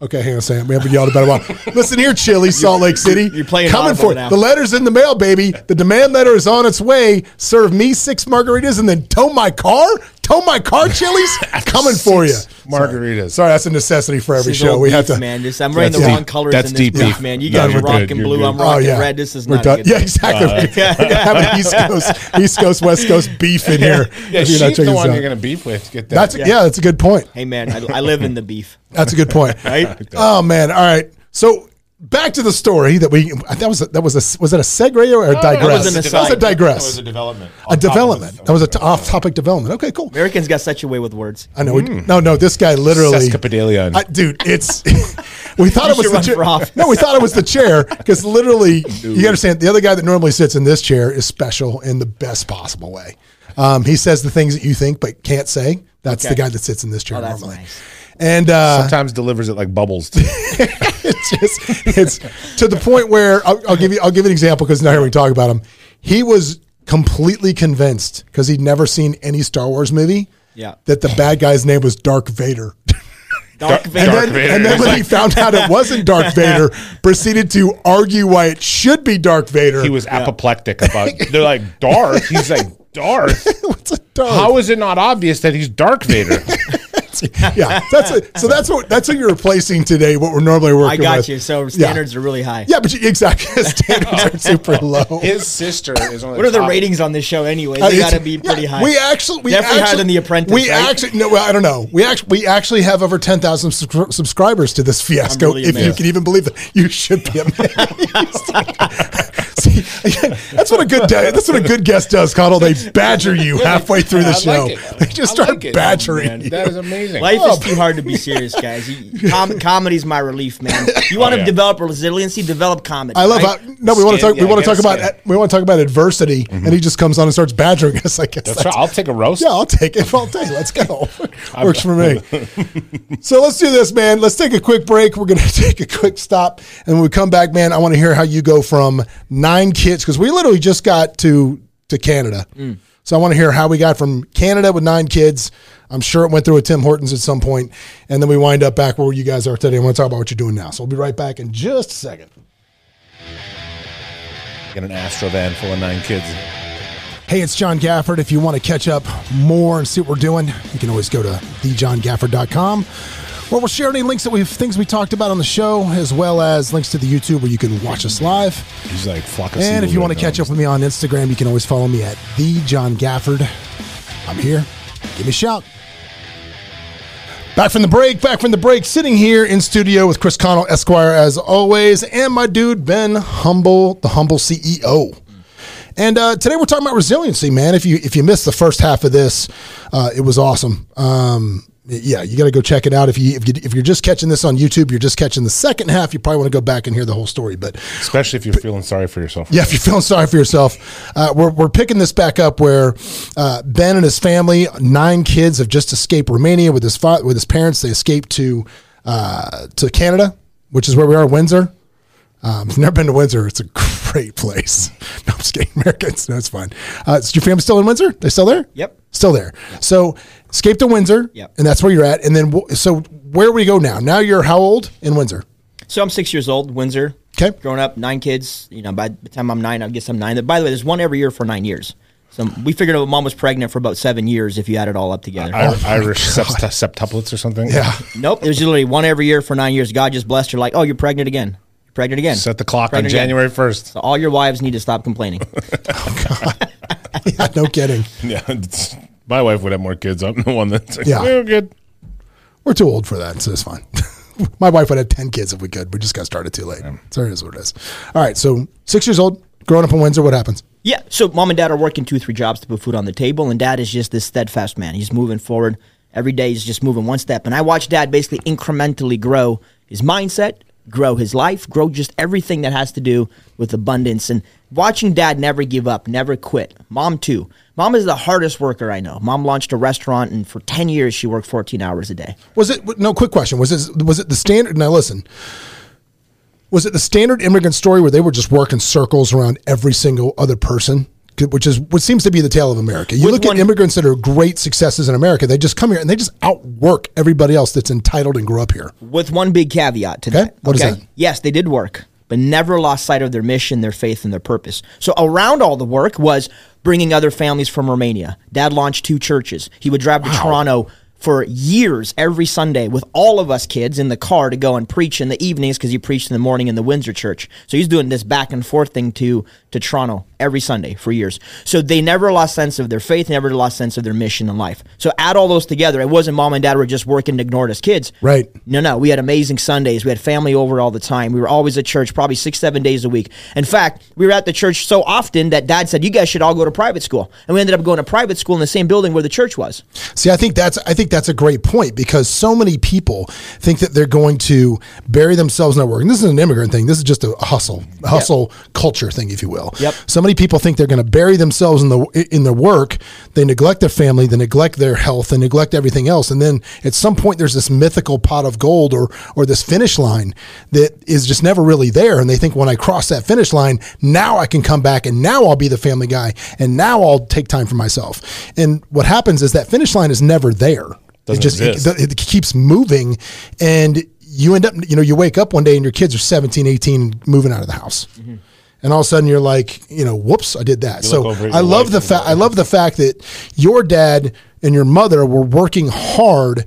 Okay, hang on a second. We haven't yelled about it a while. Listen here, Chili, Salt Lake City. You're playing coming for now. it. The letter's in the mail, baby. The demand letter is on its way. Serve me six margaritas and then tow my car. Tow my car, Chili's. coming for you. Margaritas. Sorry, that's a necessity for every show. old We have to. man. This, I'm wearing the That's wrong deep. colors That's in this deep beef, beef. man. You Yeah, guys are you're oh, rocking good, you're blue. good. I'm rocking Oh, yeah. red. This is We're not done. good. Yeah, exactly. We're having East Coast, East Coast, West Coast beef in here. Yeah, If you're not she's the one this you're going to beef with. Get that. That's yeah. that's a good point. Hey, man, I, I live in the beef. That's a good point. Right? Oh man. All right. So back to the story that we that was a, that was a was it a segue or a digress? was an That was a digress. That was a development. a development. That was a t- off-topic development. Okay, cool. Americans got such a way with words. I know. we- No, no. This guy literally. Sesquipedalian. I, dude, it's. we thought it was should the chair. No, we thought it was the chair because literally, you understand. The other guy that normally sits in this chair is special in the best possible way. Um, he says the things that you think but can't say. That's the guy that sits in this chair Oh, that's normally. nice. And uh, Sometimes delivers it like bubbles. it's just it's to the point where I'll, I'll give you I'll give an example because now here we talk about him. He was completely convinced because he'd never seen any Star Wars movie. Yeah. that the bad guy's name was Dark Vader. Dark And Vader. Dark then, Vader. and then It's when he found out it wasn't Dark Vader, proceeded to argue why it should be Dark Vader. he was apoplectic about. They're like Darth. He's like Darth. What's a Darth? How is it not obvious that he's Dark Vader? Yeah, that's a, so. That's what that's what you're replacing today. What we're normally working. I got with. you. So Yeah. standards are really high. Yeah, but you, exactly. Standards are super low. His sister is one of What are the ratings on this show anyway? Uh, They it's- got to be pretty yeah, high. We actually, we Definitely higher actually, than The Apprentice, We right? actually, no, well, I don't know. We actually, we actually have over ten thousand subscribers to this fiasco. really if you can even believe it, you should be amazed. See, again, that's what a good da- that's what a good guest does, Connell. They badger you halfway through the show. like. They just I start like badgering Man, you. That is amazing. Life Oh. is too hard to be serious, guys. You- Com- comedy's my relief, man. You want Oh, to yeah. develop resiliency, develop comedy. I love right? how no. We want to Skin, talk. we want to talk about. skin. We want to talk about adversity, and mm-hmm. he just comes on and starts badgering us. I guess That's right. I'll take a roast. Yeah, I'll take it. all day. Let's go. Works for me. so let's do this, man. Let's take a quick break. We're going to take a quick stop. And when we come back, man, I want to hear how you go from nine kids, because we literally just got to, to Canada. Mm. So I want to hear how we got from Canada with nine kids. I'm sure it went through with Tim Hortons at some point, And then we wind up back where you guys are today. I want to talk about what you're doing now. So we'll be right back in just a second. Get an Astro van full of nine kids. Hey, it's John Gafford. If you want to catch up more and see what we're doing, you can always go to thejohngafford.com where we'll share any links that we've things we talked about on the show, as well as links to the YouTube where you can watch us live. He's like flock of And if you want to catch up with me on Instagram, you can always follow me at the John Gafford. I'm here. Give me a shout. Back from the break, back from the break, sitting here in studio with Chris Connell, Esquire, as always, and my dude Ben Humble, the Humble CEO. And uh, today we're talking about resiliency, man. If you if you missed the first half of this, uh, it was awesome. Um, yeah, you got to go check it out. If you if you if you're just catching this on YouTube, you're just catching the second half. You probably want to go back and hear the whole story. But especially if you're feeling sorry for yourself. yeah, if you're feeling sorry for yourself, uh, we're, we're picking this back up where uh, Ben and his family, nine kids, have just escaped Romania with his fa- with his parents. They escaped to uh, to Canada, which is where we are, Windsor. Um, I've never been to Windsor. It's a great place. No, I'm just kidding. Americans, no, it's fine. Uh, is your family still in Windsor? They still there? Yep. Still there. So escape to Windsor, Yep. and that's where you're at. And then, wh- so where we go now? Now you're how old in Windsor? So I'm six years old, Windsor. 'Kay. Growing up, nine kids. You know, by the time I'm nine, I guess I'm nine. By the way, there's one every year for nine years. So we figured out mom was pregnant for about seven years if you add it all up together. Ir- Irish sept- septuplets or something. Yeah. nope, it was literally one every year for nine years. God just blessed her like, oh, you're pregnant again. You're pregnant again. Set the clock on Pregnant again. January 1st. So all your wives need to stop complaining. Oh yeah, no kidding. Yeah. it's- my wife would have more kids. I'm the one that's like, Yeah. yeah. good. We're too old for that, so it's fine. My wife would have 10 kids if we could. We just got started too late. So it is what it is. All right, so six years old, growing up in Windsor, what happens? Yeah. So mom and dad are working two, three jobs to put food on the table, and dad is just this steadfast man. He's moving forward every day. He's just moving one step, and I watch dad basically incrementally grow his mindset, grow his life, grow just everything that has to do with abundance. And watching dad never give up, never quit. Mom, too. Mom is the hardest worker I know. Mom launched a restaurant, and for 10 years, she worked 14 hours a day. Was it no? Quick question: Was it was it the standard? Now listen. Was it the standard immigrant story where they were just working circles around every single other person? Which is what seems to be the tale of America. You With look one- at immigrants that are great successes in America. They just come here and they just outwork everybody else that's entitled and grew up here. with one big caveat to Okay, that. what is that? Yes, they did work, but never lost sight of their mission, their faith, and their purpose. So around all the work was bringing other families from Romania. Dad launched two churches. He would drive to Toronto for years every Sunday with all of us kids in the car to go and preach in the evenings because he preached in the morning in the Windsor Church. So he's doing this back and forth thing to to Toronto every Sunday for years. So they never lost sense of their faith, never lost sense of their mission in life. So add all those together. It wasn't mom and dad were just working and ignored us kids. Right. No, no. We had amazing Sundays. We had family over all the time. We were always at church, probably six, seven days a week. In fact, we were at the church so often that dad said, You guys should all go to private school. And we ended up going to private school in the same building where the church was. See, I think that's I think that's a great point because so many people think that they're going to bury themselves in their work. And this is an immigrant thing. This is just a hustle, hustle culture thing, if you will. Yep. So many people think they're going to bury themselves in the in their work. They neglect their family. They neglect their health. They neglect everything else. And then at some point, there's this mythical pot of gold or or this finish line that is just never really there. And they think when I cross that finish line, now I can come back and now I'll be the family guy and now I'll take time for myself. And what happens is that finish line is never there. Doesn't it just it, it keeps moving and you end up you know you wake up one day and your kids are 17 18 moving out of the house mm-hmm. And all of a sudden you're like you know whoops i did that You so look over at i love the fact i love the fact that your dad and your mother were working hard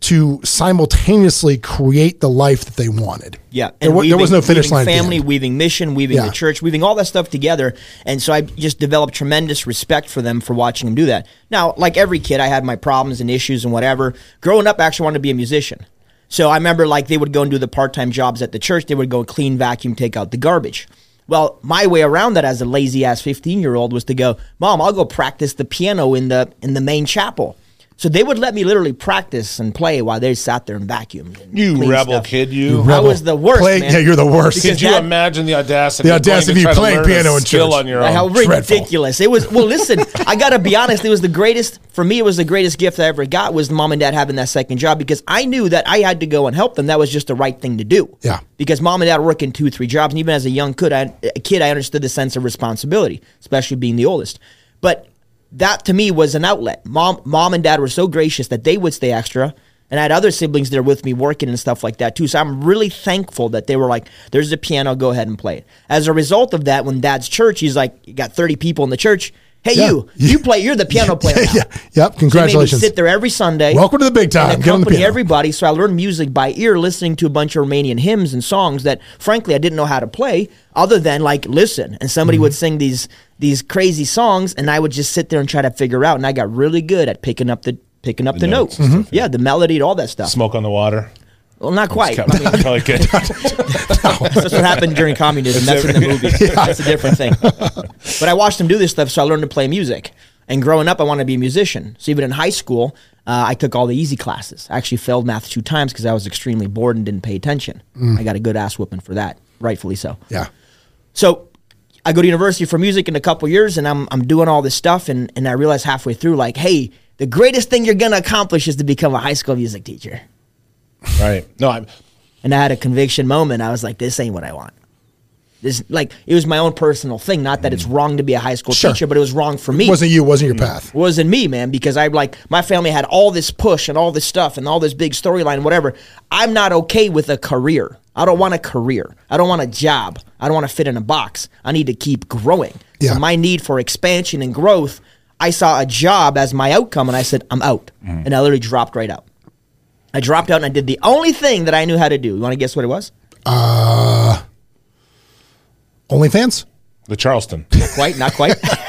to simultaneously create the life that they wanted Yeah, there, wa- there was no finish weaving line Family, weaving mission, weaving Yeah. the church, weaving all that stuff together, and so I just developed tremendous respect for them for watching them do that. Now, like every kid, I had my problems and issues and whatever. Growing up, I actually wanted to be a musician. So I remember like they would go and do the part-time jobs at the church. They would go clean, vacuum, take out the garbage. Well, my way around that as a lazy ass 15 year old was to go, Mom, I'll go practice the piano in the in the main chapel. So they would let me literally practice and play while they sat there and vacuumed. and You rebel stuff. kid, you. I was the worst. Play- man. yeah you're the worst Could you that- imagine the audacity? The audacity of try to playing piano and skill church. on your Like, own? How ridiculous it was! Well, listen, I gotta be honest. It was the greatest for me. It was the greatest gift I ever got was mom and dad having that second job because I knew that I had to go and help them. That was just the right thing to do. Yeah. Because mom and dad were working two, three jobs, and even as a young kid, I, a kid, I understood the sense of responsibility, especially being the oldest. But that to me was an outlet. Mom, mom and dad were so gracious that they would stay extra. And I had other siblings there with me working and stuff like that too. So I'm really thankful that they were like, there's a piano, go ahead and play it. As a result of that, when dad's church, he's like, you got 30 people in the church. Hey, Yeah. you, you play, you're the piano player. now. yeah yep So they congratulations sit there every Sunday. Welcome to the big time. And Get on the accompany everybody. So I learned music by ear, listening to a bunch of Romanian hymns and songs that, frankly, I didn't know how to play, other than like listen. And somebody Mm-hmm. would sing these these crazy songs, and I would just sit there and try to figure out. And I got really good at picking up the picking up the, notes notes. and stuff, Yeah, the melody and all that stuff. Smoke on the water. Well, not quite. I mean, good. that's what happened during communism. That's in the movie. That's a different thing. But I watched him do this stuff, so I learned to play music. And growing up, I wanted to be a musician. So even in high school, uh, I took all the easy classes. I actually failed math two times because I was extremely bored and didn't pay attention. I got a good ass whooping for that, rightfully so. yeah So I go to university for music in a couple years, and I'm I'm doing all this stuff, and and I realize halfway through, like, hey, the greatest thing you're gonna accomplish is to become a high school music teacher. Right. No, I'm. and I had a conviction moment. I was like, this ain't what I want. This like it was my own personal thing. Not that it's mm. wrong to be a high school Sure. teacher, but it was wrong for me. It wasn't you It wasn't your mm. path It wasn't me, man, because I like my family had all this push and all this stuff and all this big storyline, whatever. I'm not okay with a career. I don't want a career. I don't want a job. I don't want to fit in a box. I need to keep growing. Yeah. So my need for expansion and growth, I saw a job as my outcome and I said, I'm out. Mm. And I literally dropped right out. I dropped out and I did the only thing that I knew how to do. You want to guess what it was? Uh, OnlyFans? The Charleston. Quite, not quite.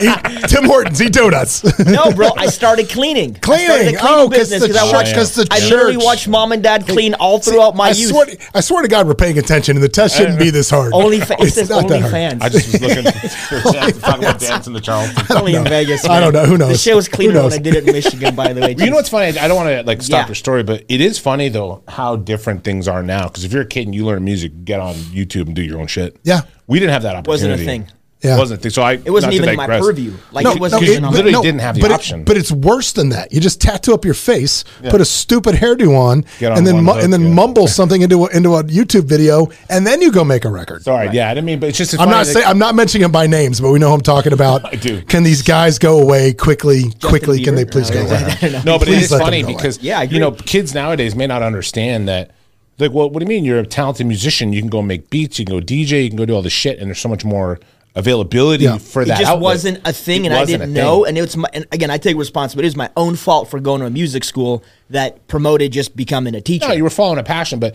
Eat, Tim Hortons, eat donuts. No, bro, I started cleaning. I started Cleaning. a cleaning Oh, 'cause business the because I church- watched. 'cause the I literally watched mom and dad clean all throughout my I youth. Swear, I swear to God, we're paying attention, and the test shouldn't be this hard. Only fa- it says not that hard. OnlyFans. I just was looking for a chance to talk about dancing the Charleston. only in Vegas. I don't know. Who knows? The shit was cleaner when? I did it in Michigan. By the way, You know what's funny? I don't want to like stop Yeah. your story, but it is funny though how different things are now. Because if you're a kid and you learn music, get on YouTube and do your own shit. Yeah. we didn't have that opportunity. Wasn't a thing. Yeah. it wasn't a thing. So I It wasn't even in my purview. Like No, it wasn't no, it on literally my- didn't have the but option. It, but it's worse than that. You just tattoo up your face, put a stupid hairdo on, on and then mu- hook, and then yeah. mumble something into a, into a YouTube video, and then you go make a record. Sorry, yeah, I didn't mean, but it's just. It's I'm not that- saying I'm not mentioning him by names, but we know who I'm talking about. I do. Can these guys go away quickly? quickly, can they please go away? No, but it Please is let them funny because Yeah, you know kids nowadays may not understand that. Like, well, what do you mean? You're a talented musician. You can go make beats. You can go DJ. You can go do all this shit, and there's so much more availability Yeah. for that. It just outlet. wasn't a thing, It and I didn't know. thing. And it's my, and again, I take responsibility. It was my own fault for going to a music school that promoted just becoming a teacher. No, you were following a passion, but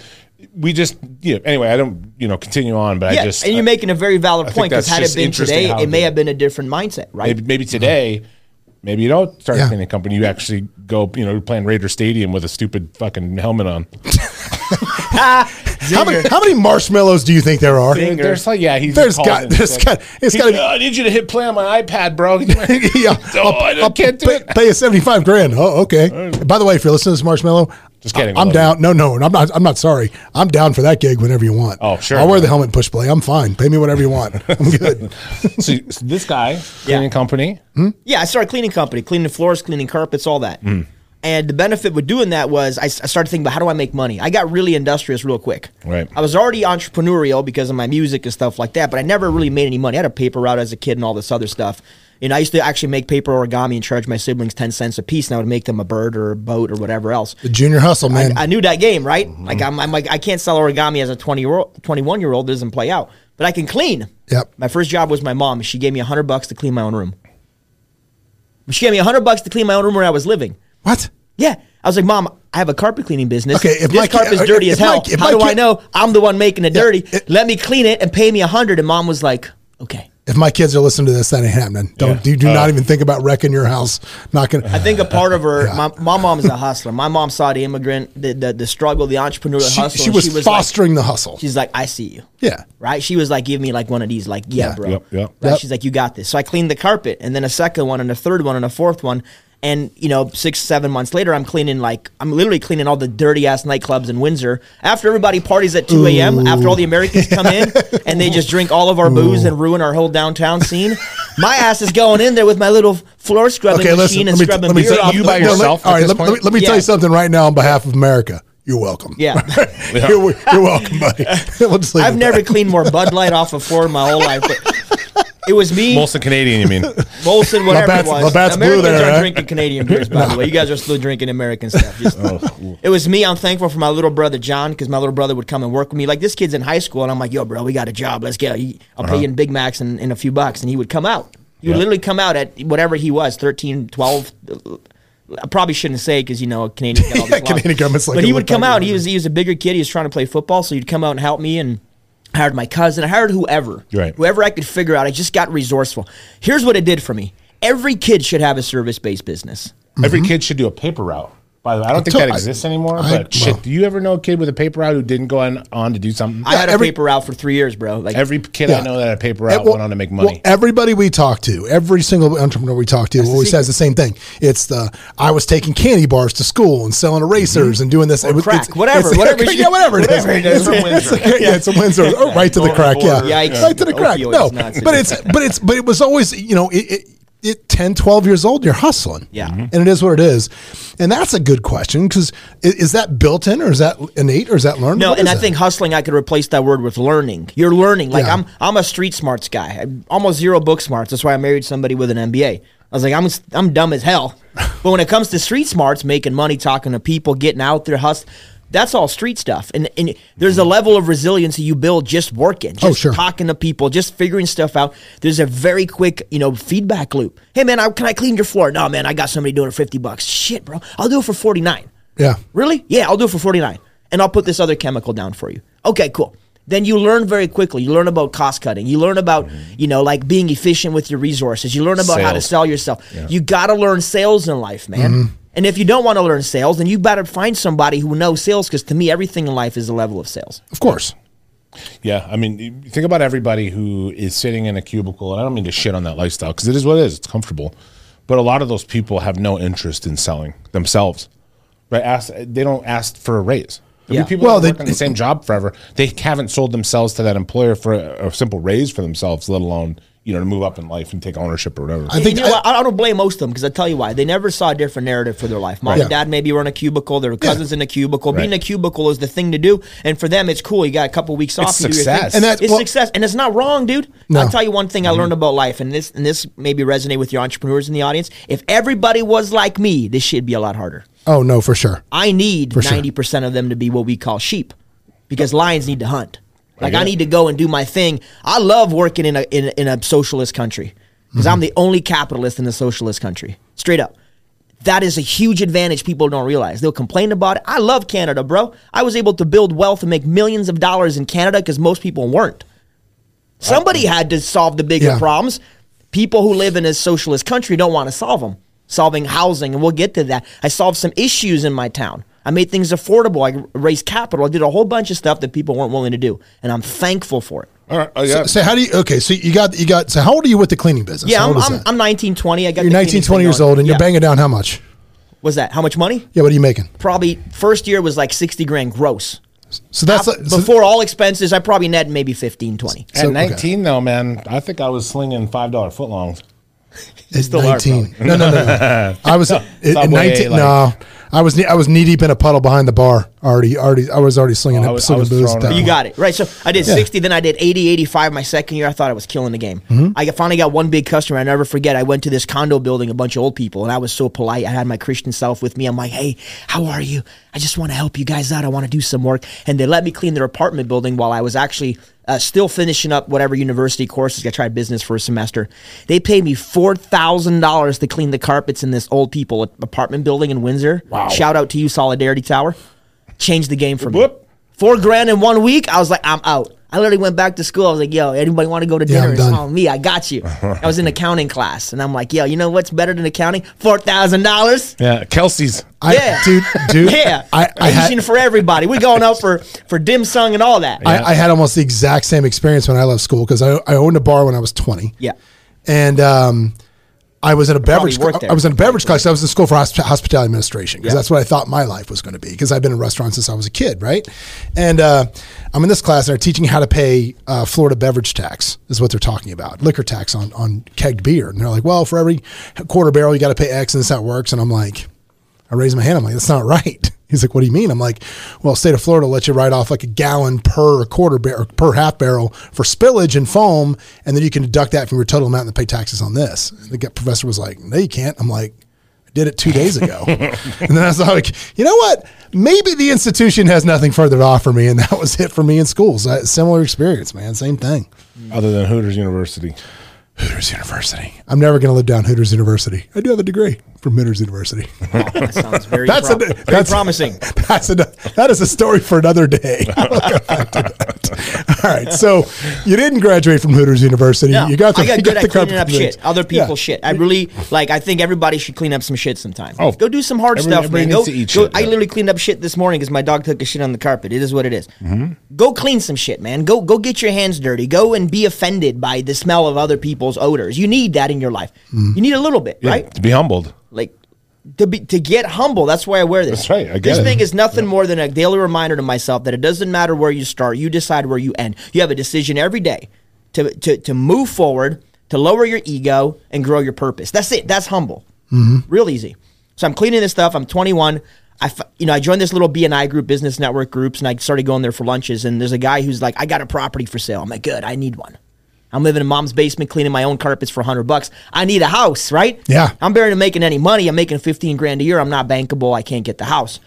we just yeah. Anyway, I don't you know continue on, but yeah, I just and you're making a very valid I point because that's had it been today, it may have been a different mindset, right? maybe maybe today. Maybe you don't start Yeah. a cleaning company. You actually go, you know, playing Raider Stadium with a stupid fucking helmet on. How many how many marshmallows do you think there are? There's like, yeah, he's There's calls got- in there's sick. got- it's He- gotta be- "Oh, I need you to hit play on my iPad, bro. yeah, Oh, I don't- can't do pay, it. Pay you seventy five grand. Oh, okay. By the way, if you're listening to this Marshmello, Just kidding, I'm we love down. No, no, I'm not. I'm not sorry. I'm down for that gig whenever you want. Oh, sure. I'll wear the helmet and push play. I'm fine. Pay me whatever you want. I'm good. so, so this guy, cleaning company, hmm? Yeah, I started a cleaning company, cleaning floors, cleaning carpets, all that. Hmm. And the benefit with doing that was I started thinking about how do I make money. I got really industrious real quick. Right. I was already entrepreneurial because of my music and stuff like that, but I never really made any money. I had a paper route as a kid and all this other stuff. And I used to actually make paper origami and charge my siblings ten cents a piece, and I would make them a bird or a boat or whatever else. The junior hustle, man. I, I knew that game, right? Mm-hmm. Like I'm, I'm like I can't sell origami as a 20 year old, 21 year old. It doesn't play out, but I can clean. Yep. My first job was my mom. She gave me hundred bucks to clean my own room. She gave me hundred bucks to clean my own room where I was living. What? Yeah, I was like, Mom, I have a carpet cleaning business. Okay, if this my ki- carpet's uh, dirty if as my- hell. if How my do I kid- know I'm the one making it dirty? it- Let me clean it and pay me a hundred. And Mom was like, Okay. If my kids are listening to this, that ain't happening. Don't Yeah. you do Uh, not even think about wrecking your house. Not gonna. I think a part of her, Yeah. my, my mom is a hustler. My mom saw the immigrant, the the, the struggle, the entrepreneurial she, hustle. she and was like- fostering the hustle. she's like, I see you. Yeah. right? She was like, give me like one of these, like, yeah, Yeah. bro. Yep, yep. Right? Yep. She's like, you got this. So I cleaned the carpet, and then a second one, and a third one, and a fourth one. And you know, six, seven months later, I'm cleaning like I'm literally cleaning all the dirty ass nightclubs in Windsor. After everybody parties at 2 a.m., after all the Americans come in and they just drink all of our booze and ruin our whole downtown scene, my ass is going in there with my little floor scrubbing Okay, machine listen. and scrubbing let me beer tell off. you by let- yourself all at right, this let, let me, let me tell you something right now on behalf of America. You're welcome. Yeah. you're, you're welcome, buddy. we'll I've never there. cleaned more Bud Light off a floor in my whole life. But it was me. Molson Canadian, you mean? Molson, whatever Labatt's- it was. Labatt's blue Americans there, aren't huh? Eh? drinking Canadian beers, by the way. You guys are still drinking American stuff. Just- oh, it was me. I'm thankful for my little brother John because my little brother would come and work with me. Like this kid's in high school, and I'm like, "Yo, bro, we got a job. Let's go. I'll pay uh-huh. you in Big Macs and, and a few bucks." And he would come out. He would Yeah. literally come out at whatever he was, 13, 12. I probably shouldn't say because you know a Canadian got all Yeah. Canadian government's like but he would come out. He was he was a bigger kid. He was trying to play football, so he'd come out and help me and. I hired my cousin. I hired whoever. Right. Whoever I could figure out. I just got resourceful. Here's what it did for me. Every kid should have a service based business. Every mm-hmm. kid should do a paper route. By the way, I don't think Mm-hmm. to- that I- exists anymore. I- but shit, well- do you ever know a kid with a paper route who didn't go on, on to do something? I had a paper route for three years, bro. Like Every kid Yeah. I know that had a paper route well- went on to make well, money. everybody we talk to, every single entrepreneur we talk to, always says the same thing. It's the I was taking candy bars to school and selling erasers and doing this. It was- crack, it's- whatever, it's- whatever yeah, you- whatever it is. whatever it is. It's a- yeah, it's a Windsor. Oh, right to the crack. Yeah, Yikes. right to the crack. Opioids, No, not but it's but it's but it was always you know it. it it 10 12 years old you're hustling Yeah. Mm-hmm. Mhm. and it is what it is and that's a good question because is, is that built in or is that innate or is that learned No, What and I that? think hustling. I could replace that word with learning. You're learning. Like Yeah. I'm, I'm a street smarts guy. I'm almost zero book smarts. That's why I married somebody with an MBA. I was like, I'm, I'm dumb as hell. but when it comes to street smarts, making money, talking to people, getting out there, hustling, that's all street stuff. And, and there's a level of resiliency you build just working, just Oh, sure. talking to people, just figuring stuff out. There's a very quick, you know, feedback loop. Hey man, I, can I clean your floor? No man, I got somebody doing it for fifty bucks. Shit, bro, I'll do it for forty nine. yeah Really? Yeah, I'll do it for 49. And I'll put this other chemical down for you. Okay, cool. then you learn very quickly. You learn about cost cutting. You learn about, you know, like being efficient with your resources. You learn about how to sell yourself. You got to learn sales in life, man. Mm-hmm. And if you don't want to learn sales, then you better find somebody who knows sales because to me, everything in life is a level of sales. Of course. Yeah, I mean, think about everybody who is sitting in a cubicle, and I don't mean to shit on that lifestyle because it is what it is. It's comfortable, but a lot of those people have no interest in selling themselves. Right? Ask they don't ask for a raise. I mean, Yeah. people Well, well, they- work in the same job forever. They haven't sold themselves to that employer for a, a simple raise for themselves, let alone you know to move up in life and take ownership or whatever. I think you know I- I, I don't blame most of them because I tell you why. They never saw a different narrative for their life. Mom Yeah. and dad maybe were in a cubicle. Their cousins in a cubicle. Being in a cubicle is the thing to do, and for them, it's cool. You got a couple weeks off. It's you your success. And that's, it's well- success, and it's not wrong, dude. No. I'll tell you one thing I Mm-hmm. learned about life, and this and this maybe resonate with your entrepreneurs in the audience. If everybody was like me, this shit'd be a lot harder. Oh no, for sure. I need For ninety percent of them to be what we call sheep, because lions need to hunt. Like get I need to go and do my thing. I love working in a in, a- in a socialist country because I'm the only capitalist in a socialist country. Straight up. That is a huge advantage people don't realize. They'll complain about it. I love Canada, bro. I was able to build wealth and make millions of dollars in Canada because most people weren't. Somebody had to solve the bigger Yeah. problems. People who live in a socialist country don't want to solve them. Solving housing, and we'll get to that. I solved some issues in my town. I made things affordable. I raised capital. I did a whole bunch of stuff that people weren't willing to do, and I'm thankful for it. All right, oh, yeah. So, so how do you? Okay, so you got you got. So how old are you with the cleaning business? Yeah, I'm, I'm, that? I'm 19, 20. I got You're the 19, 20 years going. old, and you're banging down how much? Was that how much money? Yeah, what are you making? Probably first year was like 60 grand gross. So that's Af- like, so- Before all expenses, I probably net maybe 15, 20. At So, okay. 19, though, man, I think I was slinging five dollar footlongs. It's still are, 19. No, no, no, no. I was at Subway, 19. like- no, I was knee- I was knee deep in a puddle behind the bar. Already, already. I was already slinging Oh, I it. was- I was booze at that. You point. got it. Right. So I did 60, then I did 80, 85 my second year. I thought I was killing the game. Mm-hmm. I finally got one big customer. I never forget. I went to this condo building, a bunch of old people, and I was so polite. I had my Christian self with me. I'm like, hey, how are you? I just want to help you guys out. I want to do some work. And they let me clean their apartment building while I was actually uh, still finishing up whatever university courses. I tried business for a semester. They paid me $4,000 to clean the carpets in this old people apartment building in Windsor. Wow. Shout out to you, Solidarity Tower. Changed the game for me. Four grand in one week. I was like, I'm out. I literally went back to school. I was like, yo, anybody want to go to Yeah, dinner? I'm it's done. on me. I got you. I was in accounting class, and I'm like, yo, you know what's better than accounting? Four thousand dollars. Yeah, Kelsey's. I, Yeah. dude, dude. Yeah, I, I Asian had for everybody. We going out for for dim sum and all that. I, I had almost the exact same experience when I left school because I, I owned a bar when I was 20. yeah, and um, I was in a beverage. there. I was in a beverage class. I was in school for hosp- hospitality administration because Yeah. that's what I thought my life was going to be. Because I've been in restaurants since I was a kid, right? And uh, I'm in this class and they're teaching how to pay uh, Florida beverage tax. Is what they're talking about, liquor tax on on kegged beer. And they're like, well, for every quarter barrel, you got to pay X, and how it works. And I'm like, I raise my hand. I'm like, that's not right. He's like, what do you mean? I'm like, well, state of Florida lets you write off like a gallon per quarter barrel per half barrel for spillage and foam, and then you can deduct that from your total amount and pay taxes on this. And the professor was like, no, you can't. I'm like, I did it two days ago. and then I was like, you know what? Maybe the institution has nothing further to offer me, and that was it for me in schools. Uh, similar experience, man. Same thing. Other than Hooters University. Hooters University. I'm never going to live down Hooters University. I do have a degree from Hooters University. that sounds very That's pro- a, very promising. That's a that is a story for another day. I'll come back to that. All right, so you didn't graduate from Hooters University. No, you got the, I got you good at the cleaning up shit. Other people's Yeah. shit. I really like. I think everybody should clean up some shit sometime. Oh, go do some hard every- stuff, everybody man. Go, to eat go- shit, I yeah. literally cleaned up shit this morning because my dog took a shit on the carpet. It is what it is. Mm-hmm. Go clean some shit, man. Go go get your hands dirty. Go and be offended by the smell of other people's odors. You need that in your life. Mm-hmm. You need a little bit, Yeah, right? To be humbled. like to be to get humble. That's why I wear this. That's right, I get this it. thing is nothing more than a daily reminder to myself that it doesn't matter where you start. You decide where you end. You have a decision every day to to to move forward, to lower your ego, and grow your purpose. That's it. That's humble. Real easy. So I'm cleaning this stuff. I'm 21. I, you know, I joined this little BNI group, business network groups, and I started going there for lunches. And there's a guy who's like, "I got a property for sale." I'm like, "Good, I need one." I'm living in mom's basement, cleaning my own carpets for 100 bucks. I need a house, right? Yeah. I'm barely making any money. I'm making 15 grand a year. I'm not bankable. I can't get the house.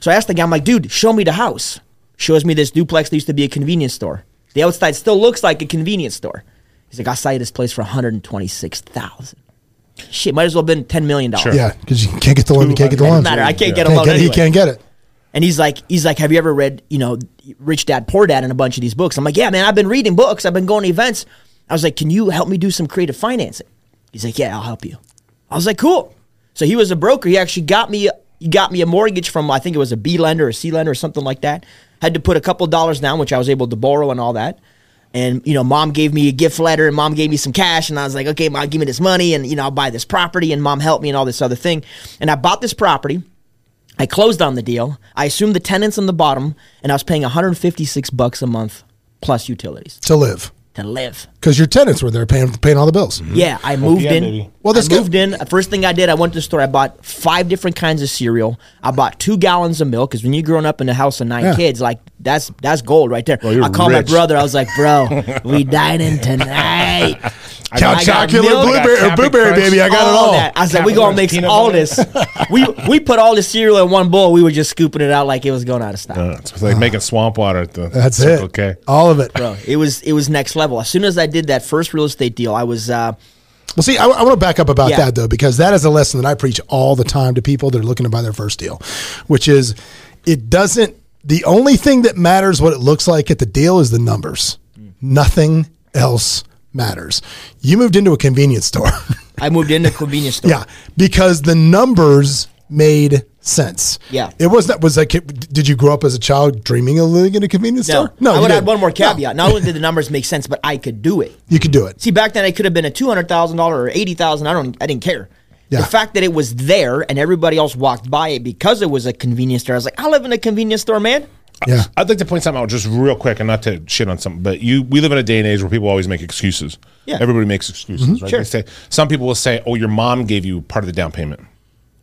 So I asked the guy, I'm like, dude, show me the house. Shows me this duplex that used to be a convenience store. The outside still looks like a convenience store. He's like, I'll sell you this place for 126000 Shit, might as well have been $10 million. Sure. Yeah, because you can't get the loan. You can't get the Doesn't loan. matter. I can't get a Can't loan get He anyway. can't get it. And he's like, he's like, have you ever read, you know, Rich Dad Poor Dad and a bunch of these books? I'm like, yeah, man, I've been reading books. I've been going to events. I was like, can you help me do some creative financing? He's like, yeah, I'll help you. I was like, cool. So he was a broker. He actually got me, he got me a mortgage from, I think it was a B lender or C lender or something like that. Had to put a couple dollars down, which I was able to borrow and all that. And you know, mom gave me a gift letter, and mom gave me some cash, and I was like, okay, mom, give me this money, and you know, I'll buy this property, and mom helped me, and all this other thing. And I bought this property. I closed on the deal. I assumed the tenants on the bottom, and I was paying 156 bucks a month plus utilities to live to live. because your tenants were there paying paying all the bills. Yeah, I moved yeah, in. baby. Well, that's I moved in. The First thing I did, I went to the store. I bought five different kinds of cereal. I bought two gallons of milk because when you're growing up in a house of nine Yeah. kids, like that's that's gold right there. you're I called my brother. I was like, "Bro, we dining tonight." Count I got chocolate, milk. blueberry, I or got blueberry, Cap'n baby. I got it all. that. I said, like, we Cap'n gonna Crunch mix all butter. this. we we put all the cereal in one bowl. We were just scooping it out like it was going out of style. Uh, It's like making swamp water at the That's Circle it. Okay, All of it. Bro, it was it was next level. As soon as I did that first real estate deal, I was uh, Well, see, I, I want to back up about Yeah. that though, because that is a lesson that I preach all the time to people that are looking to buy their first deal, which is it doesn't. The only thing that matters what it looks like at the deal is the numbers. Mm-hmm. Nothing else matters. You moved into a convenience store. I moved into a convenience store. yeah, because the numbers made sense. Yeah. it wasn't. Was like, did you grow up as a child dreaming of living in a convenience No, store? No, I you would add didn't. one more No. caveat. Not only did the numbers make sense, but I could do it. You could do it. See, back then I could have been a two hundred thousand dollar or eighty thousand. I don't. I didn't care. Yeah. The fact that it was there and everybody else walked by it because it was a convenience store. I was like, I live in a convenience store, man. Yeah. I'd like to point something out just real quick, and not to shit on something, but you we live in a day and age where people always make excuses. Yeah. everybody makes excuses, mm-hmm. right? Sure. They say some people will say, "Oh, your mom gave you part of the down payment,"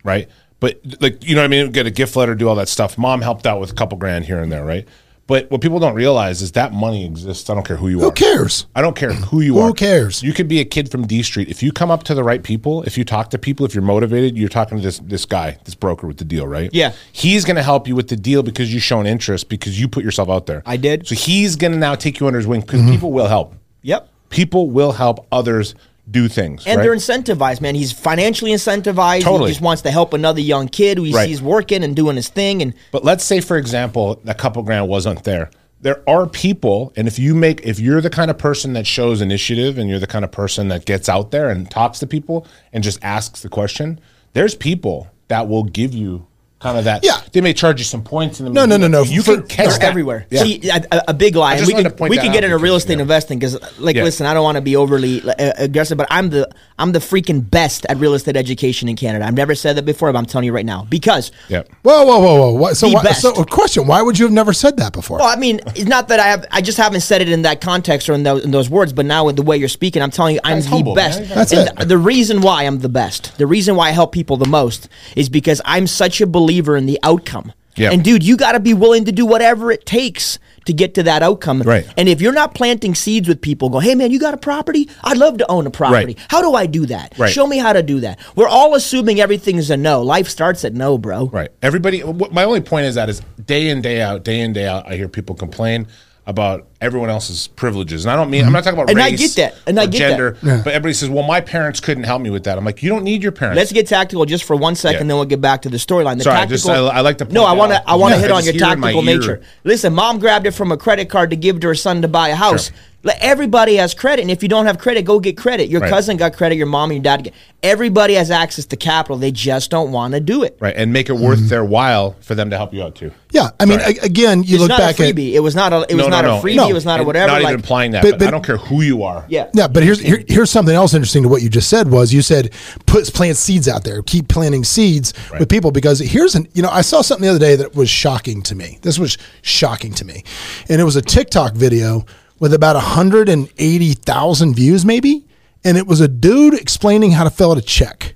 right? But like you know what I mean, get a gift letter, do all that stuff. Mom helped out with a couple grand here and there, right? But what people don't realize is that money exists. I don't care who you are. Who cares? I don't care who you Who are. Who cares? You could be a kid from D Street. If you come up to the right people, if you talk to people, if you're motivated, you're talking to this this guy, this broker with the deal, right? Yeah. He's going to help you with the deal because you've shown interest because you put yourself out there. I did. So he's going to now take you under his wing because Mm-hmm. people will help. Yep. People will help others do things. And right? they're incentivized, man. He's financially incentivized. Totally. He just wants to help another young kid who he Right. sees working and doing his thing. And But let's say, for example, a couple grand wasn't there. There are people, and if you make, if you're the kind of person that shows initiative and you're the kind of person that gets out there and talks to people and just asks the question, there's people that will give you kind of that. Yeah. They may charge you some points. And No, no, no, no. You For- can catch they're everywhere. Yeah. See, a, a- a big lie. I just we can to point we that can get into real estate yeah. investing because, like, Yeah. listen, I don't want to be overly uh, aggressive, but I'm the I'm the freaking best at real estate education in Canada. I've never said that before, but I'm telling you right now because. Yeah. Whoa, whoa, whoa, whoa! Why, so, The why, best. so, a question: Why would you have never said that before? Well, I mean, it's not that I have. I just haven't said it in that context or in those, in those words. But now with the way you're speaking, I'm telling you, I'm That's the humble, best. man. That's and it. The, the reason why I'm the best, the reason why I help people the most, is because I'm such a believer in the outcome. Yeah. And dude, you got to be willing to do whatever it takes to get to that outcome. Right. And if you're not planting seeds with people, go, hey man, you got a property? I'd love to own a property. Right. How do I do that? Right. Show me how to do that. We're all assuming everything's a no. Life starts at no, bro. Right. Everybody. My only point is that is day in day out, day in day out, I hear people complain about everyone else's privileges, and I don't mean I'm not talking about And I get that. And I get gender, that. Yeah. but everybody says, "Well, my parents couldn't help me with that." I'm like, you don't need your parents. Let's get tactical just for one second, Yeah. then we'll get back to the storyline. The Sorry, I tactical. just- I- I like to No, I want to. I want to Yeah, hit on your hear in my tactical nature. Listen, mom grabbed it from a credit card to give to her son to buy a house. Sure. Let- Everybody has credit, and if you don't have credit, go get credit. Your Right. cousin got credit, your mom and your dad. Get, everybody has access to capital. They just don't want to do it. right and make it worth mm-hmm. their while for them to help you out too. yeah, I mean, Sorry. a- again, you It's look not back a at it was not a. It was no, not no, a no. freebie. No. It was not a whatever. Not like, even implying that, But- but, but- I don't care who you are. yeah. Yeah, but here's here, here's something else interesting to what you just said was you said put plant seeds out there, keep planting seeds with people because here's an you know I saw something the other day that was shocking to me. This was shocking to me, and it was a TikTok video with about 180,000 views maybe, and it was a dude explaining how to fill out a check.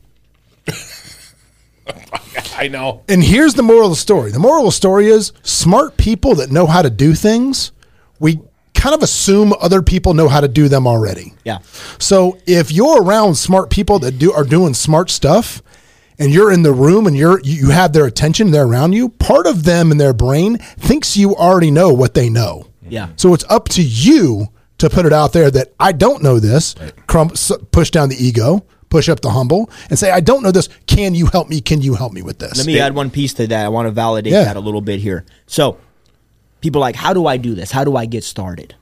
I know. And here's the moral of the story. The moral of the story is smart people that know how to do things, we kind of assume other people know how to do them already. Yeah. So if you're around smart people that do are doing smart stuff and you're in the room and you're you you have their attention, they're around you, part of them in their brain thinks you already know what they know. Yeah. So it's up to you to put it out there that I don't know this, crumb, s- push down the ego, push up the humble and say, I don't know this. Can you help me? Can you help me with this? Let me add one piece to that. I want to validate Yeah. that a little bit here. So, people like, how do I do this? How do I get started?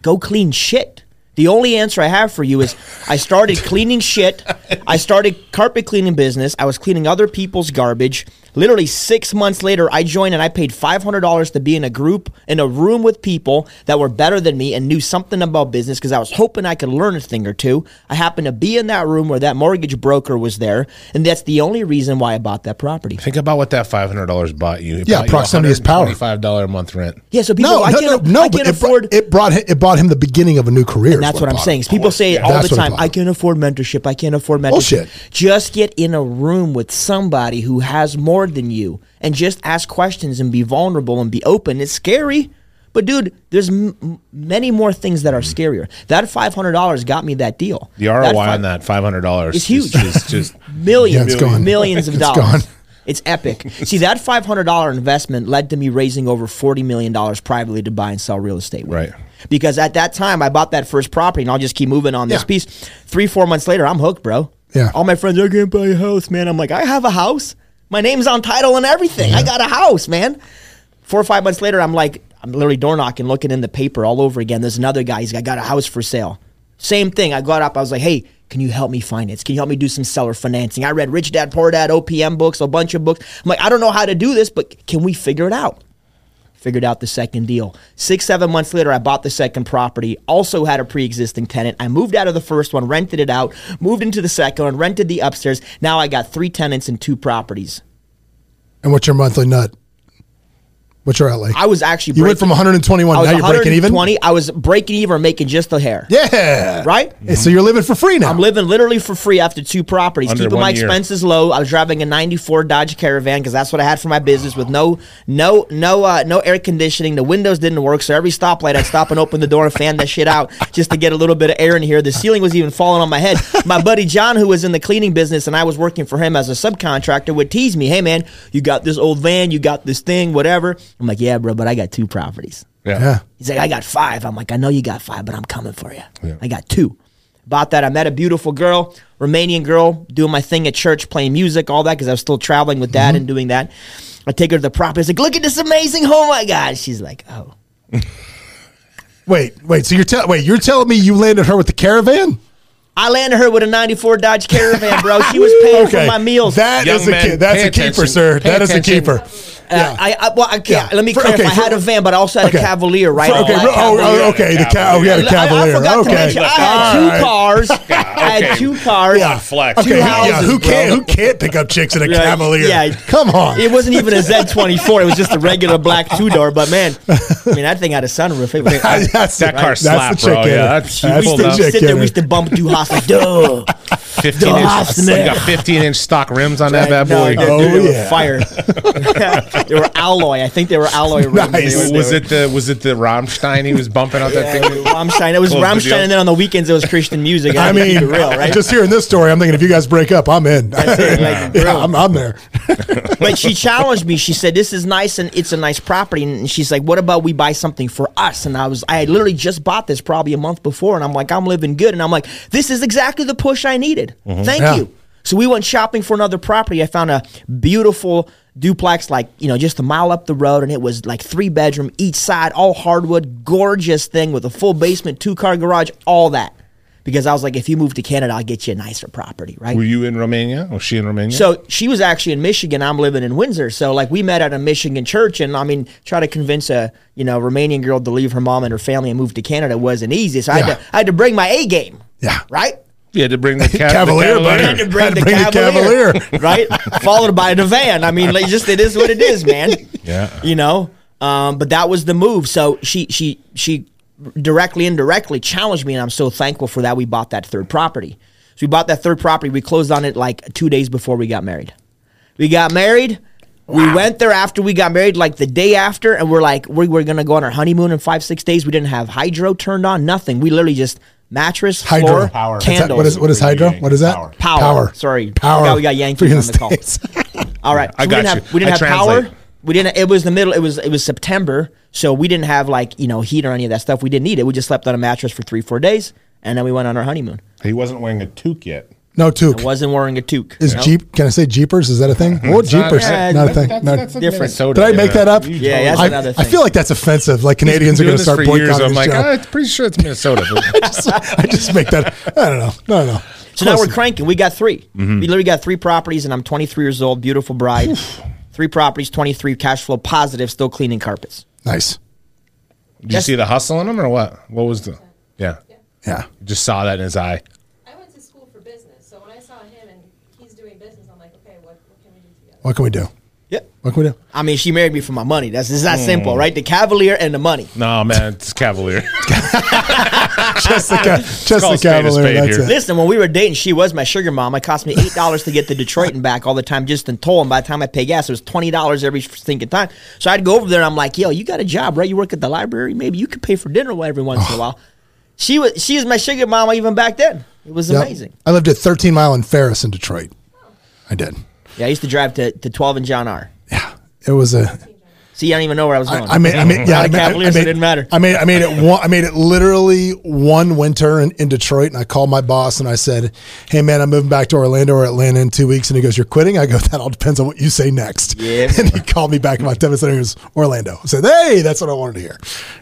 Go clean shit. The only answer I have for you is I started cleaning shit. I started carpet cleaning business. I was cleaning other people's garbage. Literally six months later, I joined and I paid five hundred dollars to be in a group in a room with people that were better than me and knew something about business because I was hoping I could learn a thing or two. I happened to be in that room where that mortgage broker was there, and that's the only reason why I bought that property. Think about what that five hundred dollars bought you. It Yeah, bought you proximity is power. Five dollar a month rent. Yeah, so people, no, I no, can't, no, no, I can't it, brought, afford. it brought it brought him the beginning of a new career. And that's is what I'm saying. People say it all That's the time. I can't afford mentorship. I can't afford mentorship. Bullshit. Just get in a room with somebody who has more than you, and just ask questions and be vulnerable and be open. It's scary, but dude, there's m- m- many more things that are mm. scarier. That five hundred dollars got me that deal. The ROI That fi- on that five hundred dollars is huge. It's just millions, Yeah, it's millions of It's dollars. gone. It's epic. See, that five hundred dollar investment led to me raising over forty million dollars privately to buy and sell real estate. With. Right. Because at that time, I bought that first property, and I'll just keep moving on this Yeah. piece. Three, four months later, I'm hooked, bro. Yeah. All my friends, I can't buy a house, man. I'm like, I have a house. My name's on title and everything. I got a house, man. Four or five months later, I'm like, I'm literally door knocking, looking in the paper all over again. There's another guy. He's got, got a house for sale. Same thing. I got up. I was like, hey, can you help me finance? Can you help me do some seller financing? I read Rich Dad Poor Dad, OPM books, a bunch of books. I'm like, I don't know how to do this, but can we figure it out? Figured out the second deal. Six, seven months later, I bought the second property. Also had a pre existing tenant. I moved out of the first one, rented it out, moved into the second one, rented the upstairs. Now I got three tenants and two properties. And what's your monthly nut? What's your outlay? I was actually You went from 121, I now you're breaking even? 120. I was breaking even or making just a hair. yeah. Right? Hey, So you're living for free now. I'm living literally for free after two properties, Under keeping one my year. expenses low. I was driving a '94 Dodge Caravan because that's what I had for my business, with no, no, no, uh, no air conditioning. The windows didn't work, so every stoplight I'd stop and open the door and fan that shit out just to get a little bit of air in here. The ceiling was even falling on my head. My buddy John, who was in the cleaning business, and I was working for him as a subcontractor, would tease me, "Hey man, you got this old van, you got this thing, whatever." I'm like, "Yeah, bro, but I got two properties." yeah. yeah. He's like, I got five. I'm like, I know you got five, but I'm coming for you. Yeah. I got two. About that. I met a beautiful girl, Romanian girl, doing my thing at church, playing music, all that, because I was still traveling with dad mm-hmm. and doing that. I take her to the property. I was like, look at this amazing home I got. She's like, oh. Wait, wait. So you're telling wait, you're telling me you landed her with the caravan? I landed her with a 94 Dodge Caravan, bro. She was paying for my meals. That Young is a man, ki- that's a keeper, attention. sir. Pay that is attention. a keeper. Uh, I, I, well, I can't. Yeah. Let me For- clarify. okay, I had for- a van, but I also had Okay. a Cavalier, right? For- okay, I oh, Cavalier. oh, okay. The ca- oh, we had a I- Cavalier. I, forgot okay. to mention, I had two right. cars. I had two cars. Yeah. Flex. Okay, who- yeah, who bro. can't who can't pick up chicks in a Yeah, Cavalier? yeah. come on. It wasn't even a Z24. It was just a regular black two door. But man, I mean, that thing had a sunroof. It was, that's That car that's slapped, the chick bro. Yeah, it. that's- That's we used to sit there. We used to bump through house like, duh. Fifteen Doss, inch. man. You got fifteen inch stock rims on that bad No, boy. dude, Oh, dude, they yeah. were fire. they were alloy. I think they were alloy rims. Nice. Were- was they it the was it the Rammstein he was bumping out that were- thing? Rammstein. It was Close the Rammstein, and then on the weekends it was Christian music. I had mean, real, right? just hearing this story, I'm thinking if you guys break up, I'm in. it, like, yeah, bro. I'm, I'm there. but she challenged me. She said, "This is nice and it's a nice property." And she's like, "What about we buy something for us?" And I was, I had literally just bought this probably a month before, and I'm like, "I'm living good," and I'm like, "This is exactly the push I needed." Mm-hmm. Thank Yeah. you. So we went shopping for another property. I found a beautiful duplex, like you know, just a mile up the road, and it was like three bedroom each side, all hardwood, gorgeous thing with a full basement, two car garage, all that. Because I was like, if you move to Canada, I'll get you a nicer property, right? Were you in Romania? Was she in Romania? So she was actually in Michigan. I'm living in Windsor. So like we met at a Michigan church, and I mean, try to convince a you know Romanian girl to leave her mom and her family and move to Canada wasn't easy. So I had to I had to bring my A game. Yeah. Right. You had to bring the, ca- Cavalier, the buddy. I had to bring, Had the, to bring the Cavalier, Cavalier. right? Followed by the van. I mean, like, just it is what it is, man. Yeah. You know. Um, but that was the move. So she she she directly indirectly challenged me, and I'm so thankful for that. We bought that third property. So we bought that third property. We closed on it like two days before we got married. We got married. We went there after we got married, like the day after, and we're like, we were gonna go on our honeymoon in five, six days. We didn't have hydro turned on, nothing. We literally just mattress, Hydro. floor, Power. What's that- candles. What is what is hydro? What is that? Power. Power. Sorry. Power. Forgot we got Yankees Freaking on the call. States. All right. I So got we didn't you. have we didn't I have power. We didn't it was the middle it was it was September, so we didn't have like, you know, heat or any of that stuff. We didn't need it. We just slept on a mattress for 3 4 days and then we went on our honeymoon. He wasn't wearing a toque yet. No toque. I wasn't wearing a toque. Is Jeep? Can I say Jeepers? Is that a thing? Oh, Jeepers, yeah, not a thing. That's, No. that's a Different. Minnesota, Did I make that up? Yeah, totally- that's I, another I feel like that's offensive. Like Canadians are going to start for years. boycotting I'm this like, show. ah, I'm pretty sure it's Minnesota. I just make that. I don't know. No, no. So now we're cranking. We got 3 We literally got three properties, and I'm 23 years old, beautiful bride. three properties, 23 cash flow positive, still cleaning carpets. Nice. Did you see the hustle in him or what? What was the? Yeah, Yeah. you just saw that in his eye. I went to school for business, so when I saw him and he's doing business, I'm like, okay, what, what can we do together? What can we do? Yep. What can we do? I mean, she married me for my money. That's it's that Hmm. simple, right? The Cavalier and the money. No, man, it's Cavalier. Just the, ca- just the call a spade a Cavalier. That's here. it. Listen, when we were dating, she was my sugar mom. It cost me eight dollars to get to Detroit and back all the time just in toll. And by the time I pay gas, it was twenty dollars every stinking time. So I'd go over there and I'm like, "Yo, you got a job, right? You work at the library. Maybe you could pay for dinner every once in a while." She was she was my sugar mama even back then. It was Yep. amazing. I lived at 13 Mile and Ferris in Detroit. I did. Yeah, I used to drive to, to 12 and John R. Yeah. It was a. See, I don't even know where I was going. I made, I made, yeah, I made, I made, it didn't matter. I made, I made it one, I made it literally one winter in, in Detroit, and I called my boss and I said, "Hey, man, I'm moving back to Orlando or Atlanta in two weeks." And he goes, "You're quitting?" I go, "That all depends on what you say next." Yeah. And he called me back about ten minutes later. He goes, "Orlando." I said, "Hey, that's what I wanted to hear.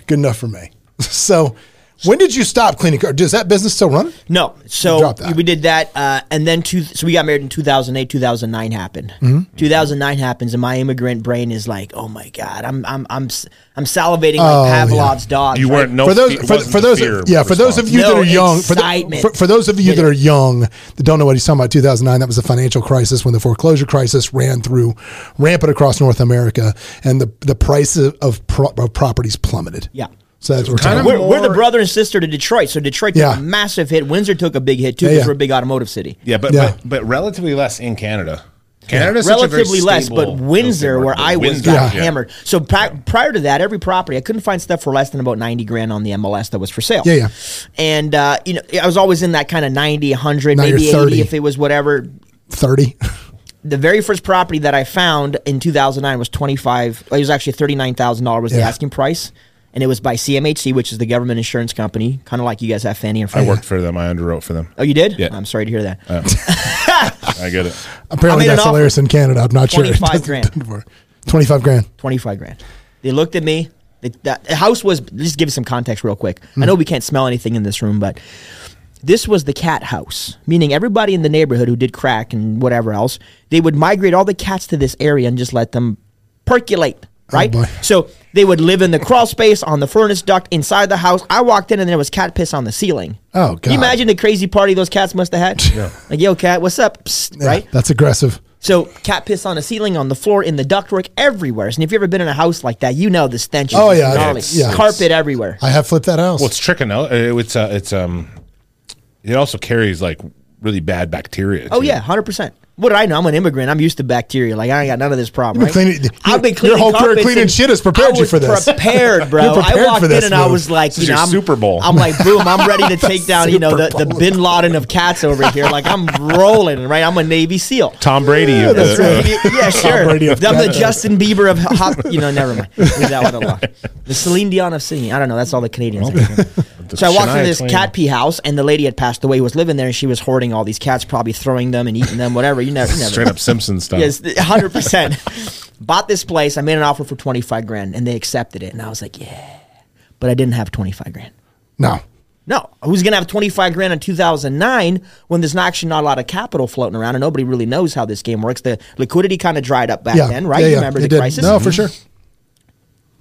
Good enough for me." So, when did you stop cleaning cars? Is that business still run? No, so that. we did that, uh, and then two, so we got married in 2008. 2009 happened. Mm-hmm. 2009 happens, and my immigrant brain is like, "Oh my god, I'm I'm I'm s- I'm salivating Oh, like Pavlov's dog." You weren't no for those for, for those fear yeah for those of response. you that are young for, the- for, for those of you that are young that don't know what he's talking about 2009 that was the financial crisis when the foreclosure crisis ran through rampant across North America and the the price of, of, pro, of properties plummeted Yeah. So that's what we're Kind talking of about We're, we're the brother and sister to Detroit, so Detroit took Yeah. a massive hit. Windsor took a big hit too because yeah. we're a big automotive city. Yeah, but, Yeah. but but relatively less in Canada. Canada's such a very relatively less, but Windsor, where. I was, Windsor, got yeah. hammered. So pri- prior to that, every property I couldn't find stuff for less than about ninety grand on the MLS that was for sale. Yeah, yeah. And uh, you know, I was always in that kind of 90, 100, Now maybe eighty if it was whatever. 30 The very first property that I found in two thousand nine was twenty five. It was actually thirty nine thousand dollars was the asking price, and it was by CMHC, which is the government insurance company, kind of like you guys have Fannie and Freddie. I worked for them. I underwrote for them. Oh, you did? Yeah. I'm sorry to hear that. I get it. apparently I made an that's hilarious offer. in Canada I'm not sure 25 grand. 25 grand 25 grand. They looked at me. The, the, the house was, just give you some context real quick. I know hmm. we can't smell anything in this room, but this was the cat house, meaning everybody in the neighborhood who did crack and whatever else, they would migrate all the cats to this area and just let them percolate. Right, boy. so they would live in the crawl space on the furnace duct inside the house. I walked in and there was cat piss on the ceiling. Oh, Can you God. imagine the crazy party those cats must have had? Yeah. Like, yo, cat, what's up? Psst, Yeah, right? that's aggressive So cat piss on the ceiling, on the floor, in the ductwork, everywhere. And if you've ever been in a house like that, you know the stench. Is Oh, yeah, it's- yeah. carpet everywhere. I have flipped that house Well, it's tricking out. Uh, It's uh, it's um, it also carries like really bad bacteria. Oh too. yeah, hundred percent. What do I know? I'm an immigrant. I'm used to bacteria. Like I ain't got none of this problem. You've been right? cleaning- I've been your cleaning whole career cleaning shit has prepared you for this. Prepared, bro. You're prepared I walked for this in and I was like, This you know, I'm, Super Bowl. I'm like, boom, I'm ready to take down, you know, the, the Bin Laden of cats over here. Like I'm rolling, right? I'm a Navy SEAL. Tom Brady. of that's the- right. yeah, sure. Brady of I'm the Justin Bieber of hop. You know, never mind. Leave that one alone. The Celine Dion of singing. I don't know. That's all the Canadians. The so I walked Shania into this Twain. cat pee house, and the lady had passed away. Was living there, and she was hoarding all these cats, probably throwing them and eating them, whatever. You never, you never. Straight up Simpson stuff. Yes, hundred percent. Bought this place. I made an offer for twenty five grand, and they accepted it. And I was like, yeah, but I didn't have twenty five grand. no No, who's gonna have twenty five grand in two thousand nine when there's not actually not a lot of capital floating around and nobody really knows how this game works? The liquidity kind of dried up back yeah then, right? yeah, you yeah, remember it the did. crisis? no for mm-hmm. sure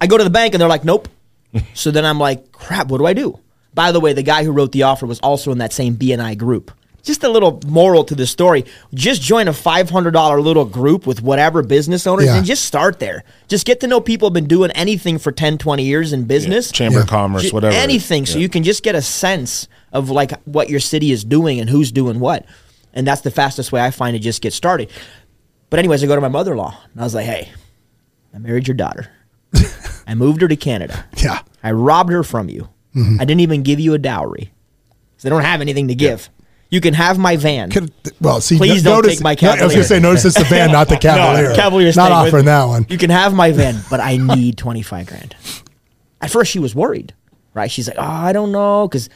I go to the bank and they're like, nope. so then I'm like, crap, what do I do? By the way, the guy who wrote the offer was also in that same BNI group. Just a little moral to the story. Just join a $500 little group with whatever business owners Yeah. and just start there. Just get to know people who've been doing anything for 10, 20 years in business. Chamber Yeah. of Commerce, Ju- whatever. Anything. So Yeah. you can just get a sense of like what your city is doing and who's doing what. And that's the fastest way I find to just get started. But anyways, I go to my mother-in-law and I was like, hey, I married your daughter. I moved her to Canada. yeah I robbed her from you. Mm-hmm. I didn't even give you a dowry. So they don't have anything to give. You can have my van. Could, well, see, Please no- don't notice, take my no, I was going to say, notice it's the van, not the Cavalier. No, Cavalier's not staying with offering that one. You can have my van, but I need 25 grand. At first, she was worried, right? She's like, oh, I don't know. Because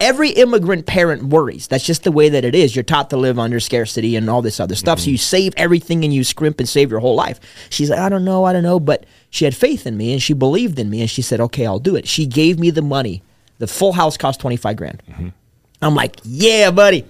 every immigrant parent worries. That's just the way that it is. You're taught to live under scarcity and all this other stuff. So mm-hmm. you save everything and you scrimp and save your whole life. She's like, I don't know, I don't know. But she had faith in me and she believed in me and she said, okay, I'll do it. She gave me the money. The full house cost 25 grand. Mm-hmm. I'm like, yeah, buddy.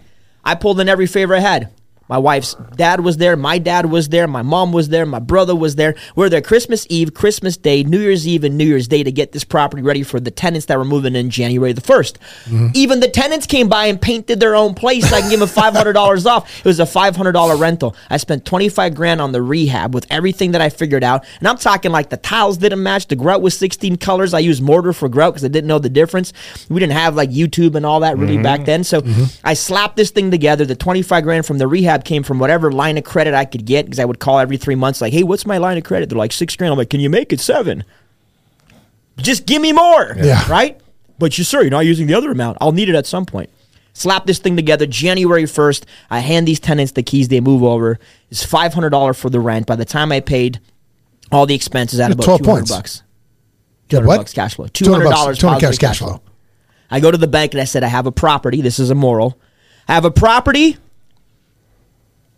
I pulled in every favor I had. My wife's dad was there. My dad was there. My mom was there. My brother was there. We were there Christmas Eve, Christmas Day, New Year's Eve, and New Year's Day to get this property ready for the tenants that were moving in January the 1st. Mm-hmm. Even the tenants came by and painted their own place. I can give them $500 off. It was a $500 rental. I spent 25 grand on the rehab with everything that I figured out. And I'm talking like the tiles didn't match. The grout was 16 colors. I used mortar for grout because I didn't know the difference. We didn't have like YouTube and all that really mm-hmm. back then. So mm-hmm. I slapped this thing together. The 25 grand from the rehab came from whatever line of credit I could get because I would call every three months, like, hey, what's my line of credit? They're like, six grand. I'm like, can you make it seven? Just give me more. Yeah. Right? But you, sir, you're not using the other amount. I'll need it at some point. Slap this thing together January 1st. I hand these tenants the keys. They move over. It's $500 for the rent. By the time I paid all the expenses, at about 12 200 points. bucks. 200 what? bucks cash flow. $200 $200 bucks, 200 positive cash, cash flow. I go to the bank and I said, I have a property. This is immoral. I have a property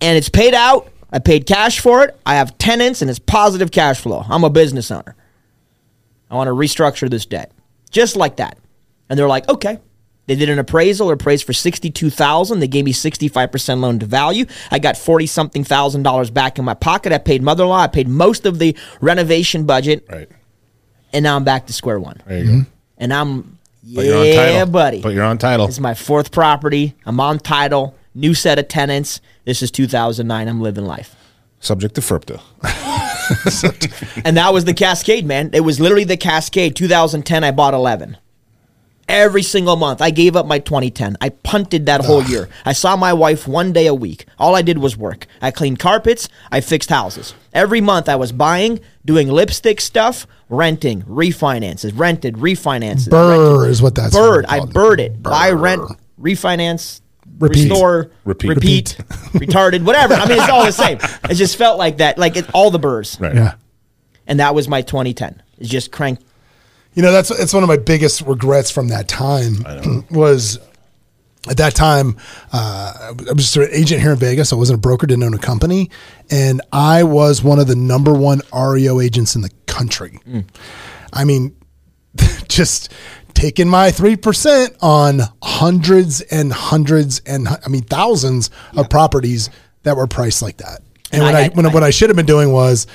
and it's paid out. I paid cash for it. I have tenants and it's positive cash flow. I'm a business owner. I want to restructure this debt. Just like that. And they're like, okay. They did an appraisal, or appraised for sixty-two thousand. They gave me sixty-five percent loan to value. I got forty something thousand dollars back in my pocket. I paid mother-in-law. I paid most of the renovation budget, Right. and now I'm back to square one. There you go. Mm-hmm. And I'm But you're on yeah, title. buddy. But you're on title. It's my fourth property. I'm on title. New set of tenants. This is 2009. I'm living life. Subject to FERPTA. And that was the Cascade, man. It was literally the Cascade. 2010, I bought 11. Every single month. I gave up my 2010. I punted that whole year. I saw my wife one day a week. All I did was work. I cleaned carpets. I fixed houses. Every month I was buying, doing lipstick stuff, renting, refinances, rented, refinances. Burr is what that's Bird. I bird it. Buy, rent, refinance, Repeat. restore, Repeat. repeat, retarded, whatever. I mean, it's all the same. It just felt like that, like it, all the burrs. Right. Yeah. And that was my 2010. It's just crank. You know, that's it's one of my biggest regrets from that time was at that time uh, I was just an agent here in Vegas. I wasn't a broker, didn't own a company, and I was one of the number one REO agents in the country. I mean, just taking my three percent on hundreds and hundreds and I mean thousands of properties that were priced like that. And, And when I I, had- when, I- what I should have been doing was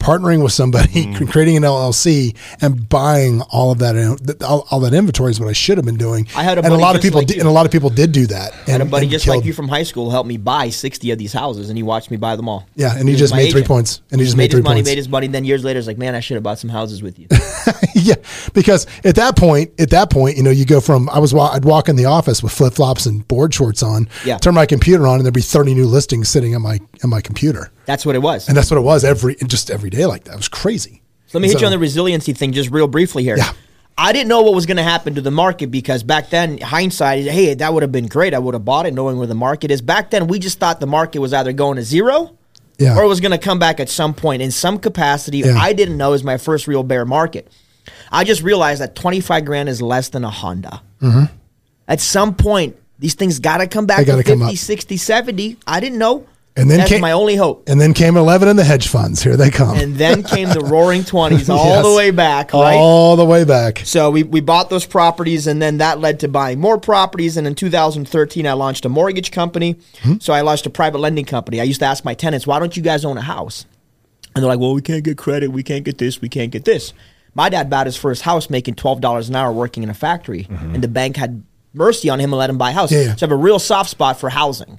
partnering with somebody, mm-hmm. creating an LLC, and buying all of that all, all that inventory is what I should have been doing. I had a and a lot of people like did, and a lot of people did do that. And, I had a buddy and just like you from high school helped me buy 60 of these houses, and he watched me buy them all. Yeah, and he was just my made three points. And he just made made three his money, points. made his money. Then years later, it's like, man, I should have bought some houses with you. yeah, because at that point, at that point, you know, you go from I was I'd walk in the office with flip flops and board shorts on, Yeah. turn my computer on, and there'd be thirty new listings sitting on my on my computer, That's what it was. and that's what it was every just every day like that. It was crazy. So let me hit you on the resiliency thing just real briefly here. Yeah. I didn't know what was going to happen to the market because back then, hindsight, hey, that would have been great. I would have bought it knowing where the market is. Back then, we just thought the market was either going to zero Yeah. or it was going to come back at some point in some capacity. Yeah. I didn't know it was my first real bear market. I just realized that 25 grand is less than a Honda. At some point, these things got to come back Mm-hmm. To 50, up. 60, 70. I didn't know. And then That's came- my only hope. And then came eleven in the hedge funds. Here they come, And then came the roaring 20s all Yes. the way back, right? all the way back. So we, we bought those properties, and then that led to buying more properties. And in 2013, I launched a mortgage company. Hmm. So I launched a private lending company. I used to ask my tenants, "Why don't you guys own a house?" And they're like, "Well, we can't get credit. We can't get this. We can't get this." My dad bought his first house making twelve dollars an hour working in a factory, and the bank had mercy on him and let him buy a house. Mm-hmm. Yeah, yeah. So I have a real soft spot for housing.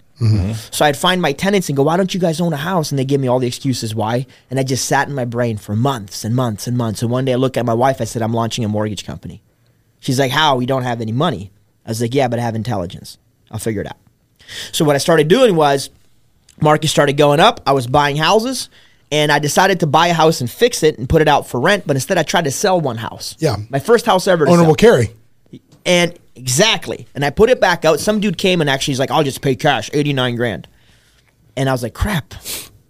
So I'd find my tenants and go, "Why don't you guys own a house?" And they give me all the excuses why. And I just sat in my brain for months and months and months. And one day I look at my wife. I said, "I'm launching a mortgage company." She's like, "How? We don't have any money." I was like, "Yeah, but I have intelligence. I'll figure it out." So what I started doing was, market started going up. I was buying houses, and I decided to buy a house and fix it and put it out for rent. But instead, I tried to sell one house. Yeah. my first house ever. Owner sell. will carry. And exactly. And I put it back out. Some dude came and actually he's like, I'll just pay cash, 89 grand. And I was like, crap.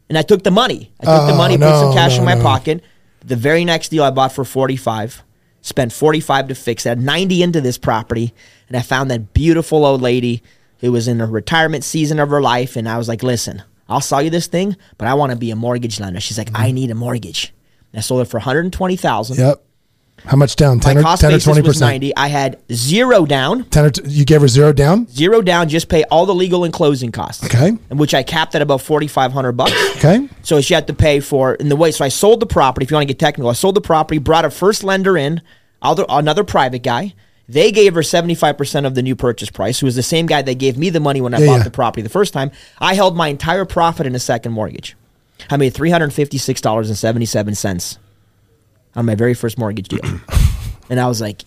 And I took the money. I took the Oh, money, put some cash no, in my no. pocket. The very next deal I bought for 45. spent 45 to fix it, 90 into this property, and I found that beautiful old lady who was in the retirement season of her life, and I was like, listen, I'll sell you this thing, but I want to be a mortgage lender. She's like, I mm-hmm. need a mortgage. And I sold it for 120,000. Yep. How much down? 10 My or, 10 or 20 percent? 90. I had zero down. 10 or t- you gave her zero down? Zero down, just pay all the legal and closing costs. Okay. And which I capped at about 4500 bucks. Okay. So she had to pay for in the way so I sold the property if you want to get technical. I sold the property, brought a first lender in, other, another private guy. They gave her 75% of the new purchase price, who was the same guy that gave me the money when I yeah, bought yeah. the property the first time. I held my entire profit in a second mortgage. I made $356.77 on my very first mortgage deal, and I was like,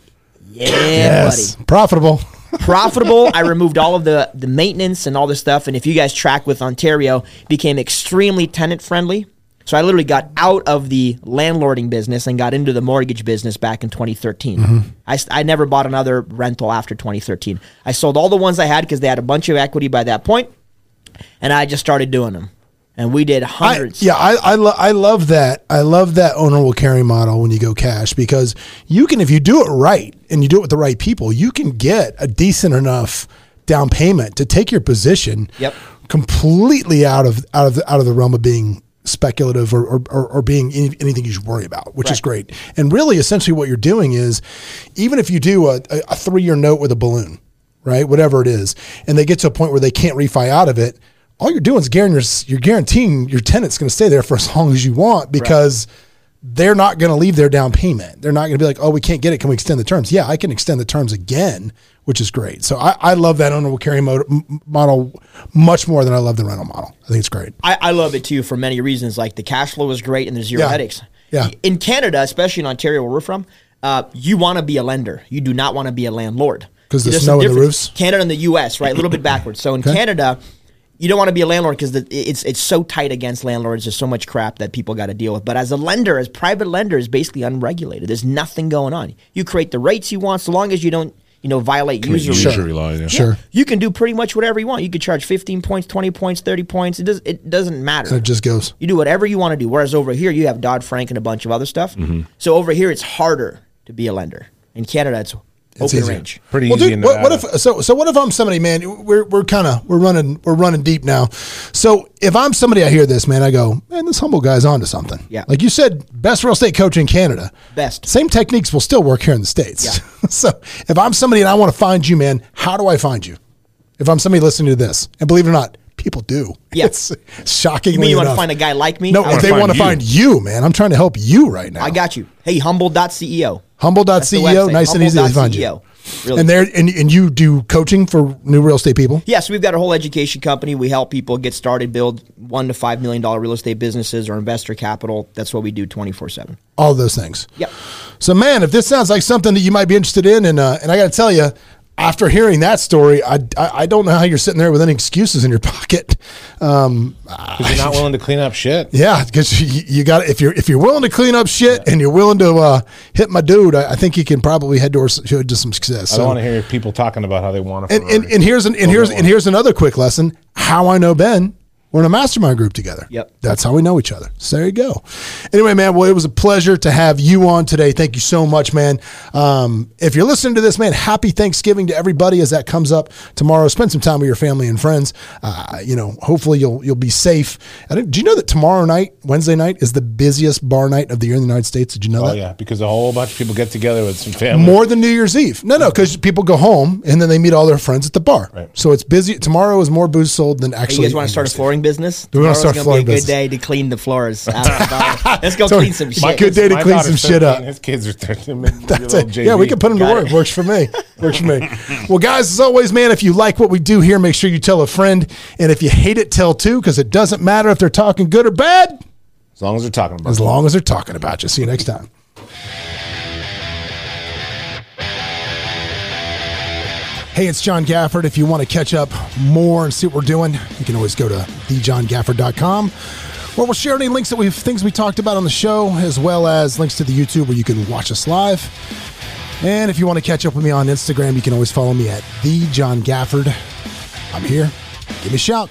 "Yeah, Yes. buddy." Profitable. profitable. I removed all of the the maintenance and all this stuff. And if you guys track with Ontario, became extremely tenant friendly. So I literally got out of the landlording business and got into the mortgage business back in 2013. Mm-hmm. I I never bought another rental after 2013. I sold all the ones I had because they had a bunch of equity by that point, and I just started doing them. And we did I, hundreds. yeah, I I, lo- I love that. I love that owner will carry model when you go cash because you can if you do it right and you do it with the right people, you can get a decent enough down payment to take your position Yep. completely out of out of the, out of the realm of being speculative or, or, or, or being any, anything you should worry about, which is great. And really, essentially, what you're doing is, even if you do a, a, a three year note with a balloon, right, whatever it is, and they get to a point where they can't refi out of it, all you're doing is guaranteeing you're guaranteeing your tenant's going to stay there for as long as you want because. They're not going to leave their down payment. They're not going to be like, "Oh, we can't get it. Can we extend the terms?" Yeah, I can extend the terms again, which is great. So I, I love that owner will carry mo- model much more than I love the rental model. I think it's great. I, I love it too for many reasons. Like the cash flow is great and there's zero Yeah. headaches. Yeah. In Canada, especially in Ontario, where we're from, uh, you want to be a lender. You do not want to be a landlord. 'Cause the There's snow and the roofs? Canada and the U.S. Right, a little bit backwards. So in Canada, you don't want to be a landlord because it's it's so tight against landlords. There's so much crap that people got to deal with. But as a lender, as private lender, is basically unregulated. There's nothing going on. You create the rates you want, so long as you don't, you know, violate usury. Usury law, yeah. Sure. You can do pretty much whatever you want. You could charge 15 points, 20 points, 30 points. It does it doesn't matter. It just goes. You do whatever you want to do. Whereas over here, you have Dodd Frank and a bunch of other stuff. Mm-hmm. So over here, it's harder to be a lender. In Canada, it's open easier. range. Pretty Well, easy dude, what, what if so? So what if I'm somebody, man? We're we're kind of we're running we're running deep now. So if I'm somebody, I hear this, man. I go, man, this humble guy's onto something. Yeah. like you said, best real estate coach in Canada. Best. Same techniques will still work here in the states. Yeah. so if I'm somebody and I want to find you, man, how do I find you? If I'm somebody listening to this, and believe it or not, people do. Yeah. It's shocking. You mean you want to find a guy like me? No, they want to find you, man, I'm trying to help you right now. I got you. Hey, humble.ceo. Humble.ceo, That's the website, nice and easy to find you. Really. And there, and, and you do coaching for new real estate people. Yes, we've got a whole education company. We help people get started, build one to five million dollar real estate businesses or investor capital. That's what we do twenty four seven. all those things. Yep. So, man, if this sounds like something that you might be interested in, and uh, and I got to tell you, after hearing that story, I, I I don't know how you're sitting there with any excuses in your pocket. Um, Because you're not willing to clean up shit. yeah, because you, you got if you're if you're willing to clean up shit and you're willing to uh, hit my dude, I, I think you can probably head towards to some success. I So- don't want to hear people talking about how they want to. and, and, and here's an, and here's and here's another quick lesson: how I know Ben. We're in a mastermind group together. Yep. That's how we know each other. So there you go. Anyway, man, well, it was a pleasure to have you on today. Thank you so much, man. Um, if you're listening to this, man, happy Thanksgiving to everybody as that comes up tomorrow. Spend some time with your family and friends. Uh, you know, hopefully you'll you'll be safe. I don't- you know that tomorrow night, Wednesday night, is the busiest bar night of the year in the United States? Did you know that? Oh that? yeah, because a whole bunch of people get together with some family. More than New Year's Eve. No, no, because people go home and then they meet all their friends at the bar. Right. So it's busy. Tomorrow is more booze sold than Hey, actually. you guys want to start a New Year's Eve. flooring business? We wanna Tomorrow's start gonna be a good business. day to clean the floors. out of the bar. Let's go So clean some shit. my good day to My clean daughter's some shit up. His kids are 13. That's it. Yeah, we can put them to work. it. Works for me. Works for me. Well, guys, as always, man, if you like what we do here, make sure you tell a friend. And if you hate it, tell two, because it doesn't matter if they're talking good or bad, As long as they're talking about as it. long as they're talking about you. See you next time. Hey, it's John Gafford. If you want to catch up more and see what we're doing, you can always go to thejohngafford.com where we'll share any links that we've things we talked about on the show, as well as links to the YouTube where you can watch us live. And if you want to catch up with me on Instagram, you can always follow me at the John Gafford. I'm here. Give me a shout.